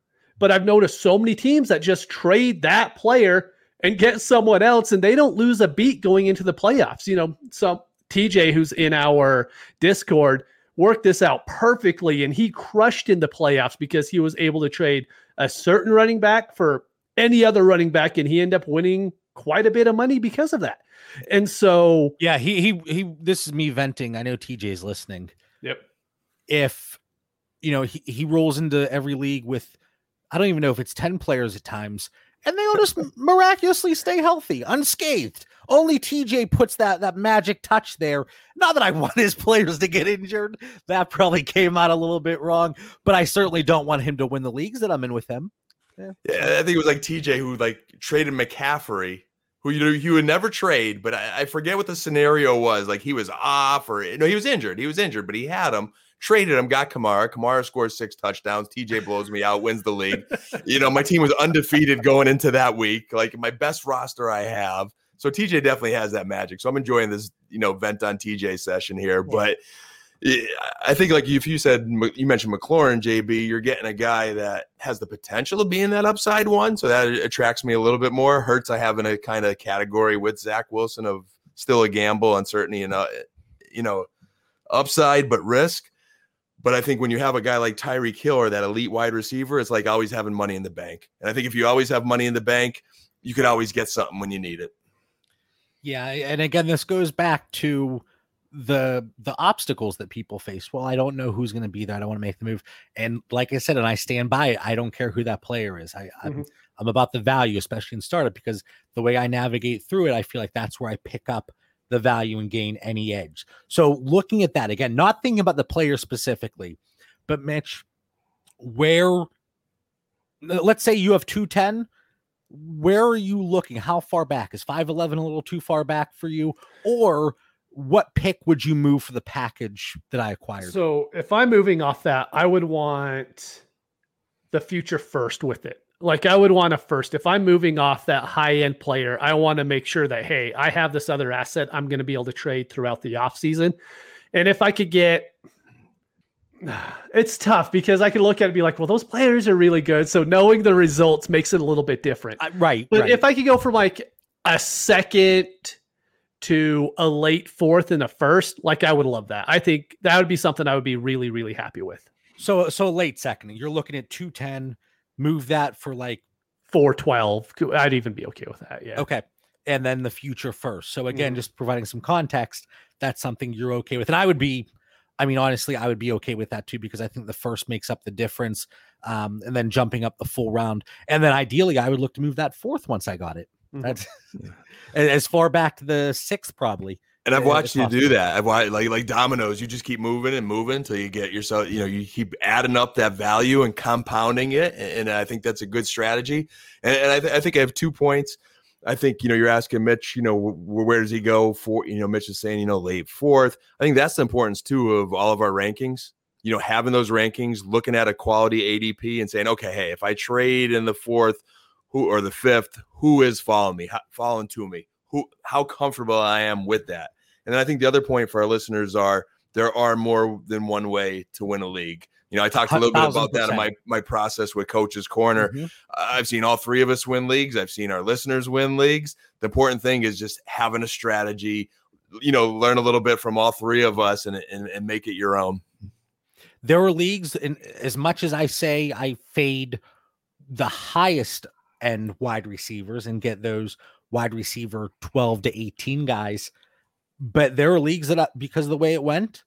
But I've noticed so many teams that just trade that player and get someone else, and they don't lose a beat going into the playoffs. You know, some TJ, who's in our Discord, worked this out perfectly, and he crushed in the playoffs because he was able to trade a certain running back for any other running back, and he ended up winning quite a bit of money because of that. And so, yeah, he he he. This is me venting. I know TJ's listening. Yep. If you know he he rolls into every league with, I don't even know if it's ten players at times, and they all just miraculously stay healthy, unscathed. Only TJ puts that that magic touch there. Not that I want his players to get injured. That probably came out a little bit wrong, but I certainly don't want him to win the leagues that I'm in with him. Yeah. yeah, I think it was like TJ who like traded McCaffrey, who you know he would never trade, but I, I, forget what the scenario was. Like he was off or no, he was injured. He was injured, but he had him. Traded him, got Kamara. Kamara scores six touchdowns. TJ blows me out, wins the league. you know, my team was undefeated going into that week. Like my best roster I have. So TJ definitely has that magic. So I'm enjoying this, you know, vent on TJ session here. But I think like if you said you mentioned McLaurin, JB, you're getting a guy that has the potential of being that upside one, so that attracts me a little bit more. Hurts I have in a kind of category with Zach Wilson of still a gamble, uncertainty, and uh, you know, upside but risk. But I think when you have a guy like Tyreek Hill or that elite wide receiver, it's like always having money in the bank. And I think if you always have money in the bank, you could always get something when you need it. Yeah, and again, this goes back to the the obstacles that people face. Well, I don't know who's going to be there. I don't want to make the move. And like I said, and I stand by it. I don't care who that player is. I I'm, mm-hmm. I'm about the value, especially in startup, because the way I navigate through it, I feel like that's where I pick up the value and gain any edge. So looking at that again, not thinking about the player specifically, but Mitch, where let's say you have 210 where are you looking how far back is 511 a little too far back for you or what pick would you move for the package that I acquired? So if I'm moving off that, I would want the future first with it. Like I would want to first, if I'm moving off that high end player, I want to make sure that hey, I have this other asset I'm going to be able to trade throughout the off season. And if I could get it's tough because I could look at it and be like, well, those players are really good. So knowing the results makes it a little bit different. Uh, right. But right. if I could go from like a second to a late fourth and a first, like I would love that. I think that would be something I would be really, really happy with. so so late second, you're looking at 210, move that for like 412. I'd even be okay with that. Yeah. Okay. And then the future first. So again, Mhm. just providing some context, that's something you're okay with. And I would be, I mean, honestly, I would be okay with that too, because I think the first makes up the difference. Um, and then jumping up the full round. And then ideally I would look to move that fourth once I got it. Mhm. That's as far back to the sixth, probably. And I've watched you do that. I've watched like like dominoes. You just keep moving and moving until you get yourself. You know, you keep adding up that value and compounding it. And, and I think that's a good strategy. And, and I, th- I think I have two points. I think you know you're asking Mitch. You know, wh- where does he go for? You know, Mitch is saying you know late fourth. I think that's the importance too of all of our rankings. You know, having those rankings, looking at a quality ADP, and saying, okay, hey, if I trade in the fourth, who or the fifth, who is following me, how, following to me, who, how comfortable I am with that. And then I think the other point for our listeners are there are more than one way to win a league. You know, I talked a little bit about that in my my process with Coach's Corner. Mhm. I've seen all three of us win leagues. I've seen our listeners win leagues. The important thing is just having a strategy. You know, learn a little bit from all three of us and and, and make it your own. There are leagues, and as much as I say I fade the highest end wide receivers and get those wide receiver 12 to 18 guys, but there are leagues that, I, because of the way it went,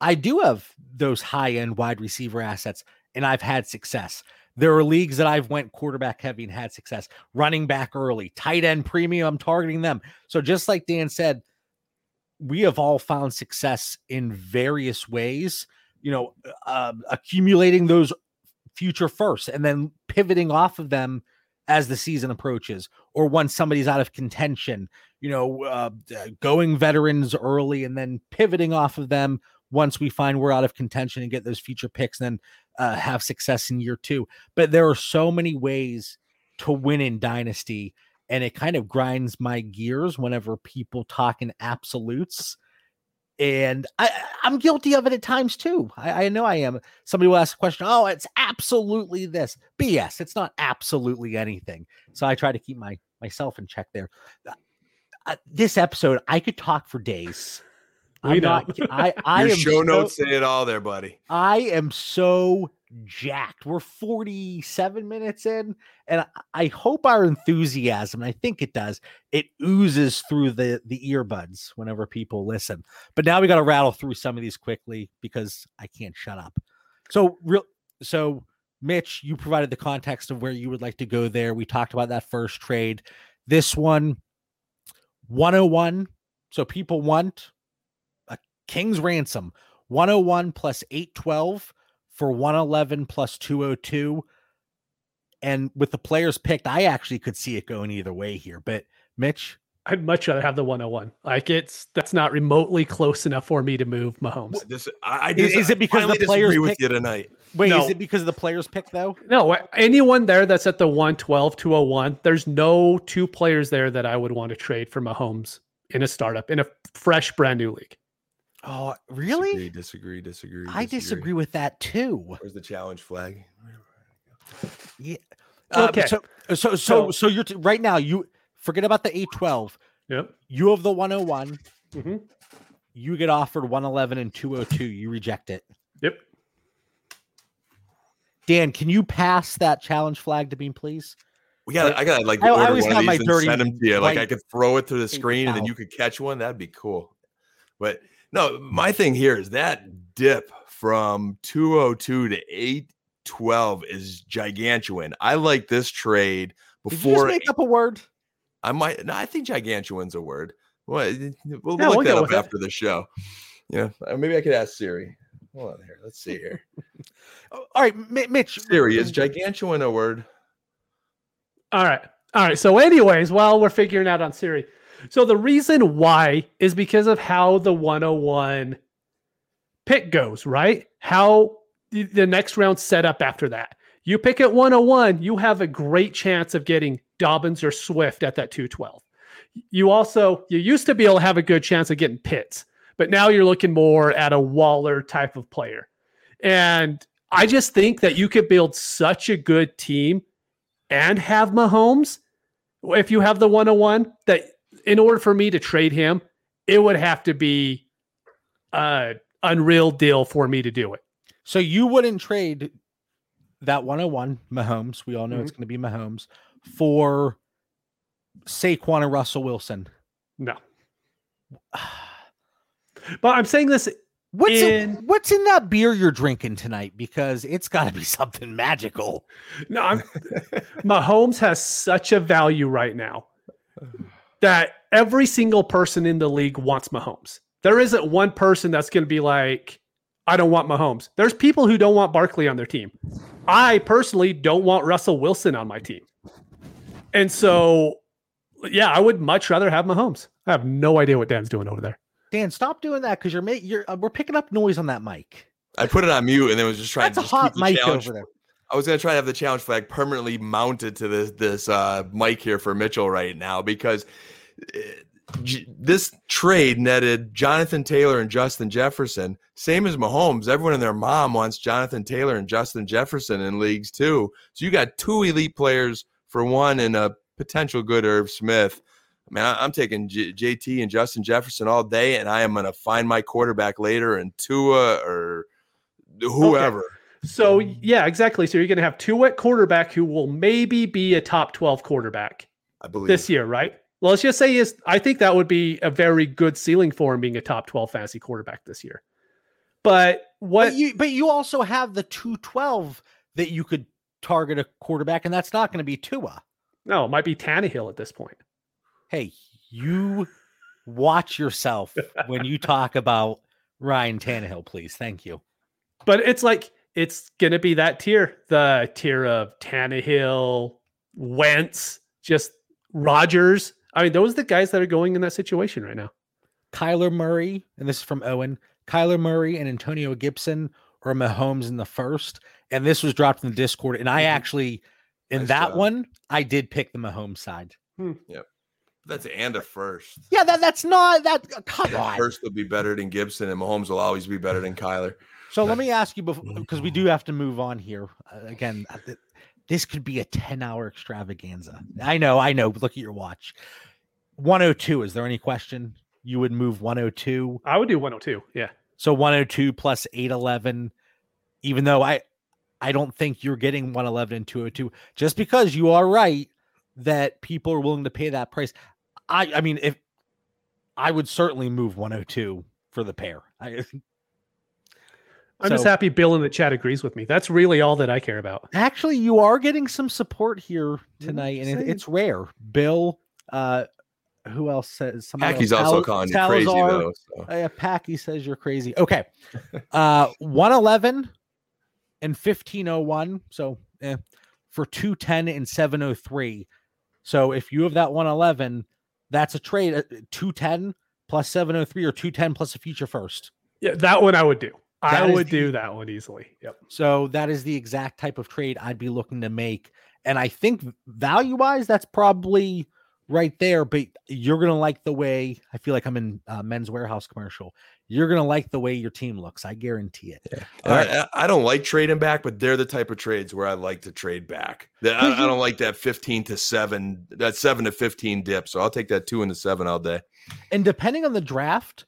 I do have those high end wide receiver assets, and I've had success. There are leagues that I've went quarterback heavy and had success, running back early, tight end premium. I'm targeting them. So just like Dan said, we have all found success in various ways. You know, uh, accumulating those future first and then pivoting off of them as the season approaches, or once somebody's out of contention. You know, uh, going veterans early and then pivoting off of them once we find we're out of contention and get those future picks, and then uh, have success in year two. But there are so many ways to win in Dynasty, and it kind of grinds my gears whenever people talk in absolutes. And I, I'm guilty of it at times too. I, I know I am. Somebody will ask a question. Oh, it's absolutely this. BS. It's not absolutely anything. So I try to keep my myself in check there. Uh, uh, this episode, I could talk for days. We I'm know. not. I I Your am show so- notes say it all there, buddy. I am so jacked. We're 47 minutes in, and I- hope our enthusiasm, I think it does, it oozes through the the earbuds whenever people listen. But now we got to rattle through some of these quickly because I can't shut up. So real so Mitch, you provided the context of where you would like to go there. We talked about that first trade. This one 101. So people want a king's ransom 101 plus 812 for 111 plus 202. And with the players picked, I actually could see it going either way here. But Mitch, I'd much rather have the 101. Like it's that's not remotely close enough for me to move Mahomes. This, I, I Is- just, is it I because the finally players disagree with pick- you tonight? wait, No. is it because of the players picked though? No, anyone there that's at the 112, 201, there's no two players there that I would want to trade for Mahomes in a startup, in a fresh, brand new league. Oh, really? Disagree, disagree, disagree. I disagree with that too. Where's the challenge flag? Yeah. Uh, Okay. So, so, so, So- so you're t- right now. You forget about the 812. Yep. You have the 101. hmm You get offered 111 and 202. You reject it. Yep. Dan, can you pass that challenge flag to me, please? We got. I got like I- I order always one of my these and dirty send them to you. Like I could throw it to the screen and then you could catch one. That'd be cool. But no, my thing here is that dip from 202 to 812 is gigantuan. I like this trade Did you just before make up a word? I might. No, I think gigantuan's a word. We'll, we'll Yeah, look we'll that up with it. after the show. Yeah, uh, maybe I could ask Siri. Hold on here. Let's see here. Oh, All right, Mi- Mitch. Siri, is gigantuan a word? All right. All right. So, anyways, while we're figuring out on Siri, so the reason why is because of how the 101 pick goes, right? How the, next round set up after that. You pick at 101, you have a great chance of getting Dobbins or Swift at that 212. You also you used to be able to have a good chance of getting Pitts, but now you're looking more at a Waller type of player. And I just think that you could build such a good team and have Mahomes if you have the 101 that in order for me to trade him, it would have to be a unreal deal for me to do it. So you wouldn't trade that 101 Mahomes. We all know mm-hmm. it's going to be Mahomes for Saquon and Russell Wilson. No. but I'm saying this What's in, in, what's in that beer you're drinking tonight? Because it's got to be something magical. No, I'm, Mahomes has such a value right now that every single person in the league wants Mahomes. There isn't one person that's going to be like, I don't want Mahomes. There's people who don't want Barkley on their team. I personally don't want Russell Wilson on my team. And so, yeah, I would much rather have Mahomes. I have no idea what Dan's doing over there. Dan, stop doing that because you're ma- you're uh, we're picking up noise on that mic. I put it on mute and then was just trying That's to a hot mic over there. I was gonna try to have the challenge flag permanently mounted to this this uh, mic here for Mitchell right now because uh, this trade netted Jonathan Taylor and Justin Jefferson. Same as Mahomes. Everyone and their mom wants Jonathan Taylor and Justin Jefferson in leagues too. So you got two elite players for one and a potential good Irv Smith. Man, I'm taking J- JT and Justin Jefferson all day, and I am going to find my quarterback later and Tua or whoever. Okay. So yeah, exactly. So you're going to have two at quarterback, who will maybe be a top 12 quarterback. I believe this year, right? Well, let's just say is I think that would be a very good ceiling for him being a top 12 fantasy quarterback this year. But what but you but you also have the 212 that you could target a quarterback, and that's not going to be Tua. No, it might be Tannehill at this point hey, you watch yourself when you talk about Ryan Tannehill, please. Thank you. But it's like it's gonna be that tier, the tier of Tannehill, Wentz, just Rodgers. I mean, those are the guys that are going in that situation right now. Kyler Murray, and this is from Owen. Kyler Murray and Antonio Gibson or Mahomes in the first, and this was dropped in the Discord. And I mm-hmm. actually, in nice that job. one, I did pick the Mahomes side. Hmm. Yep. That's and a first. Yeah, that that's not that. Come on. First will be better than Gibson, and Mahomes will always be better than Kyler. So let me ask you before, because we do have to move on here. Uh, again, uh, this could be a ten-hour extravaganza. I know, I know. Look at your watch. One hundred oh two. Is there any question you would move one hundred oh two? I would do one hundred two. Yeah. So one hundred two plus eight eleven. Even though I, I don't think you're getting one eleven and two hundred two. Just because you are right that people are willing to pay that price. I I mean if I would certainly move 102 for the pair. I I'm so, just happy Bill in the chat agrees with me. That's really all that I care about. Actually, you are getting some support here tonight, and it, it's rare. Bill, uh, who else says? Packy's also Tal- calling you crazy though. So. Uh, yeah, Packy says you're crazy. Okay, uh, 111 and 1501. So eh, for 210 and 703. So if you have that 111, that's a trade uh, 210 plus 703 or 210 plus a future first. Yeah, that one I would do. That I would the, do that one easily. Yep. So that is the exact type of trade I'd be looking to make. And I think value wise, that's probably right there. But you're going to like the way I feel like I'm in uh, Men's warehouse commercial you're gonna like the way your team looks. I guarantee it. Yeah. I, I, don't like trading back, but they're the type of trades where I like to trade back. I, I, don't like that 15 to seven, that seven to 15 dip. So I'll take that two and the seven all day. And depending on the draft,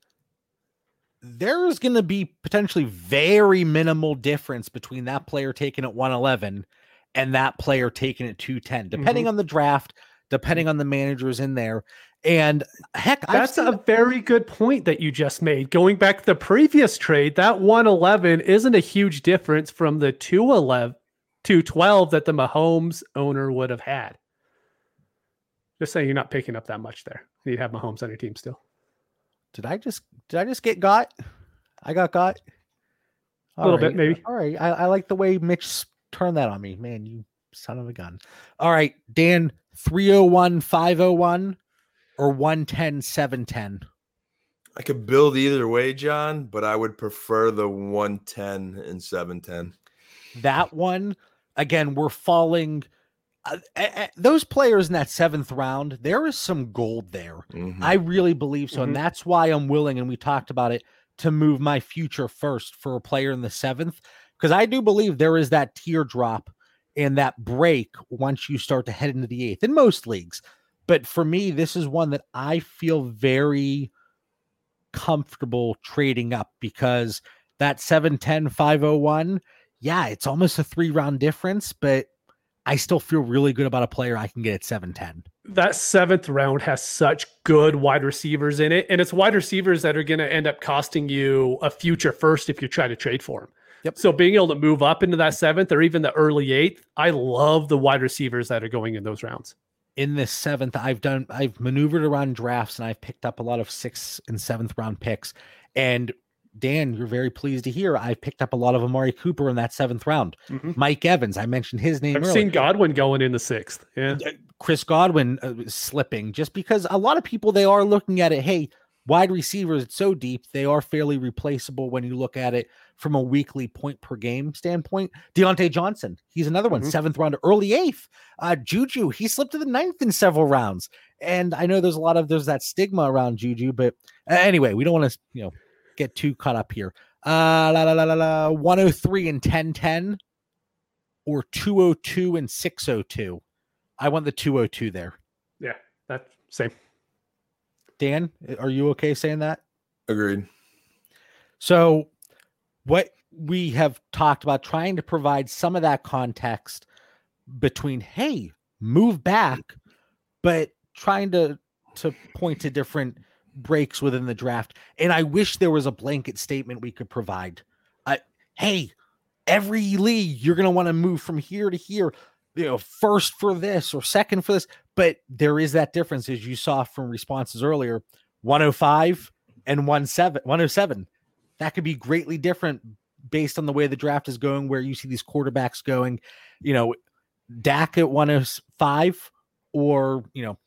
there's going to be potentially very minimal difference between that player taken at 111 and that player taken at 210, depending mm-hmm. on the draft, depending on the managers in there. And heck, that's a very good point that you just made. Going back to the previous trade, that 111 isn't a huge difference from the 211, 212 that the Mahomes owner would have had. Just saying you're not picking up that much there. You'd have Mahomes on your team still. Did I just did I just get got? I got got. All a little right. bit, maybe. All right. I, I like the way Mitch turned that on me. Man, you son of a gun. All right, Dan, 301, 501 or 110 710 i could build either way john but i would prefer the 110 and 710 that one again, we're falling. Uh, uh, those players in that seventh round, there is some gold there. Mhm. I really believe so. Mhm. And that's why I'm willing, and we talked about it, to move my future first for a player in the seventh. Because I do believe there is that teardrop and that break once you start to head into the eighth in most leagues. But for me, this is one that I feel very comfortable trading up because that 710 501, yeah, it's almost a three round difference, but I still feel really good about a player I can get at 710. that seventh round has such good wide receivers in it, and it's wide receivers that are going to end up costing you a future first if you try to trade for them. Yep. So being able to move up into that seventh or even the early eighth, I love the wide receivers that are going in those rounds. in this seventh, I've done, I've maneuvered around drafts and I've picked up a lot of sixth and seventh round picks. And Dan, you're very pleased to hear I picked up a lot of Amari Cooper in that seventh round. Mhm. Mike Evans, I mentioned his name. I've earlier. seen Godwin going in the sixth. Yeah. Chris Godwin uh, slipping just because a lot of people they are looking at it. Hey, wide receivers, it's so deep. They are fairly replaceable when you look at it from a weekly point per game standpoint. Diontae Johnson, he's another one, Mhm. seventh round, early eighth. Uh, Juju, he slipped to the ninth in several rounds. And I know there's a lot of there's that stigma around Juju, but uh, anyway, we don't want to you know get too caught up here. Uh, la, la, la, la, la, 103 and 1010 or 202 and 602. I want the 202 there. Yeah. That same. Dan, are you okay saying that? Agreed. So, what we have talked about trying to provide some of that context between, hey, move back, but trying to to point to different breaks within the draft. And I wish there was a blanket statement we could provide. Uh, hey, every league you're going to want to move from here to here, you know, first for this or second for this. But there is that difference, as you saw from responses earlier 105 and 17, 107. That could be greatly different based on the way the draft is going, where you see these quarterbacks going, you know, Dak at 105 or, you know,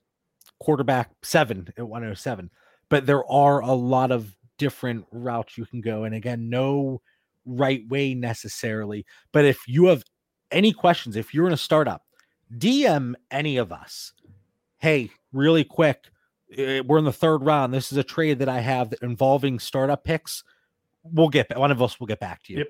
quarterback seven at 107. But there are a lot of different routes you can go. And again, no right way necessarily. But if you have any questions, if you're in a startup, DM any of us. Hey, really quick, eh, we're in the third round. This is a trade that I have involving startup picks. We'll get one of us will get back to you. Yep.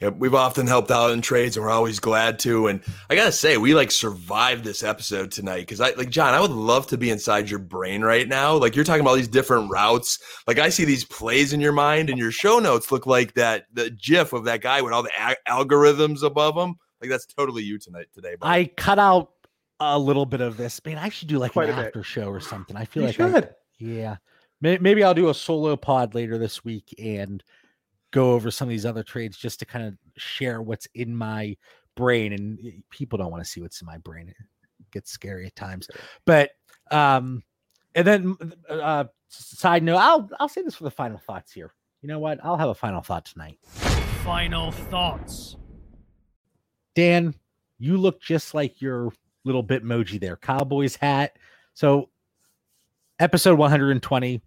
Yep, we've often helped out in trades, and we're always glad to. And I gotta say, we like survived this episode tonight because I like John. I would love to be inside your brain right now. Like you're talking about these different routes. Like I see these plays in your mind, and your show notes look like that the GIF of that guy with all the a- algorithms above him. Like that's totally you tonight today. buddy. I cut out a little bit of this. Man, I should do like Quite an a bit. after show or something. I feel You like I- yeah. Maybe I'll do a solo pod later this week and go over some of these other trades just to kind of share what's in my brain. And people don't want to see what's in my brain. It gets scary at times. But um, and then uh, side note, I'll I'll say this for the final thoughts here. You know what? I'll have a final thought tonight. Final thoughts. Dan, you look just like your little Bitmoji there, Cowboys hat. So, episode 120,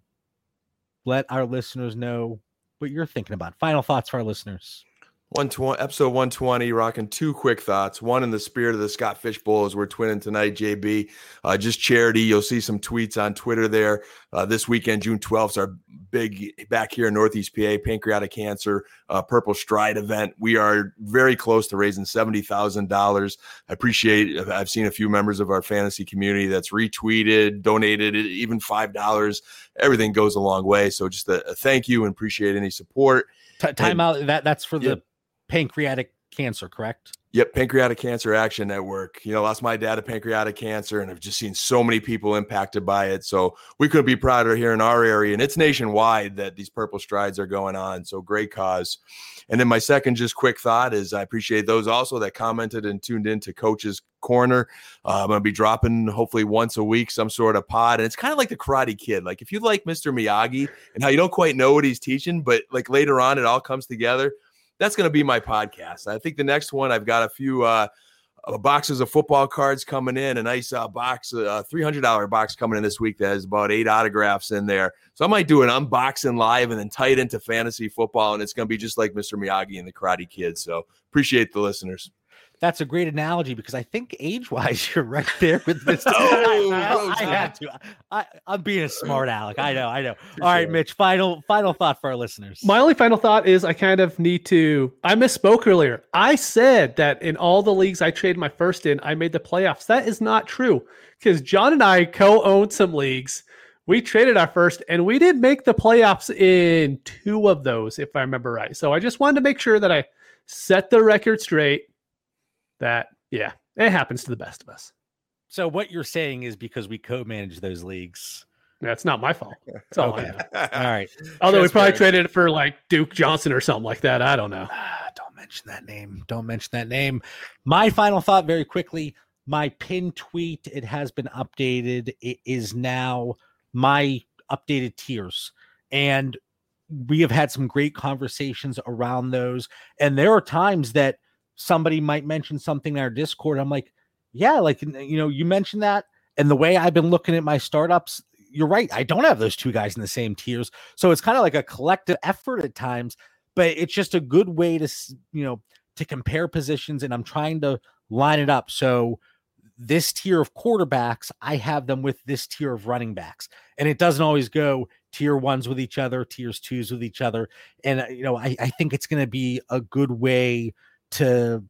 let our listeners know what you're thinking about. Final thoughts for our listeners. 120 episode 120 rocking two quick thoughts. One in the spirit of the scott fish bowl as we're twinning tonight jb uh, just charity. You'll see some tweets on twitter there. Uh, this weekend june 12th is our big back here in northeast pa pancreatic cancer uh, purple stride event. We are very close to raising $70000 i appreciate i've seen a few members of our fantasy community that's retweeted donated even $5 everything goes a long way. So just a, a thank you and appreciate any support. T- time out. That that's for Yeah. the pancreatic cancer, correct? Yep, Pancreatic Cancer Action Network. You know, lost my dad to pancreatic cancer, and I've just seen so many people impacted by it. So we couldn't be prouder here in our area, and it's nationwide that these purple strides are going on. So great cause. And then my second, just quick thought is I appreciate those also that commented and tuned in to Coach's Corner. Uh, I'm to be dropping hopefully once a week some sort of pod, and it's kind of like the Karate Kid. Like if you like Mr. Miyagi and how you don't quite know what he's teaching, but like later on it all comes together that's going to be my podcast. I think the next one I've got a few uh, uh, boxes of football cards coming in, a nice uh, box, a hundred dollar box coming in this week that has about eight autographs in there. So I might do an unboxing live and then tie it into fantasy football, and it's going to be just like Mr. Miyagi and the Karate Kid. So appreciate the listeners. That's a great analogy because I think age wise, you're right there with this. Oh, I, I roasted. had to. I, I'm being a smart aleck. I know. I know. All right, Mitch. Final final thought for our listeners. My only final thought is I kind of need to. I misspoke earlier. I said that in all the leagues I traded my first in, I made the playoffs. That is not true because John and I co owned some leagues. We traded our first and we did make the playoffs in two of those, if I remember right. So I just wanted to make sure that I set the record straight that, yeah, it happens to the best of us. so what you're saying is because we co-manage those leagues. That's not my fault. That's all I know. All right. Although we probably traded it for like Duke Johnson or something like that. I don't know. Ah, don't mention that name. Don't mention that name. My final thought, very quickly. My pin tweet. It has been updated. It is now my updated tiers, and we have had some great conversations around those. And there are times that somebody might mention something in our Discord. I'm like, yeah, like you know, you mentioned that, and the way I've been looking at my startups, you're right. I don't have those two guys in the same tiers, so it's kind of like a collective effort at times. But it's just a good way to you know to compare positions, and I'm trying to line it up so this tier of quarterbacks, I have them with this tier of running backs, and it doesn't always go tier ones with each other, tiers twos with each other, and uh, you know I, I think it's going to be a good way to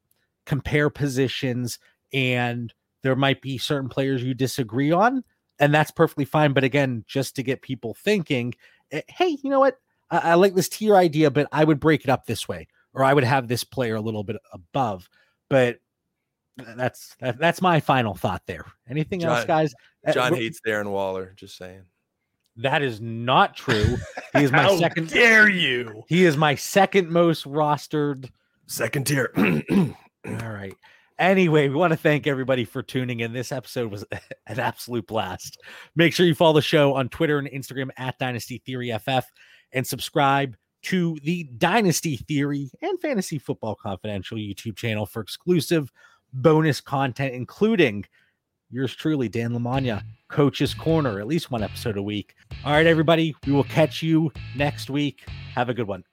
compare positions and there might be certain players you disagree on and that's perfectly fine but again just to get people thinking eh, hey you know what I, I like this tier idea but i would break it up this way or i would have this player a little bit above but that's that, that's my final thought there anything else guys Uh, John w- hates Darren Waller. Just saying. that is not true he is my second dare you? he is my second most rostered Second tier. All right. Anyway, we want to thank everybody for tuning in. This episode was an absolute blast. Make sure you follow the show on Twitter and Instagram at Dynasty Theory FF and subscribe to the Dynasty Theory and Fantasy Football Confidential YouTube channel for exclusive bonus content, including yours truly, Dan Lamagna, Coach's Corner, at least one episode a week. All right, everybody, we will catch you next week. Have a good one.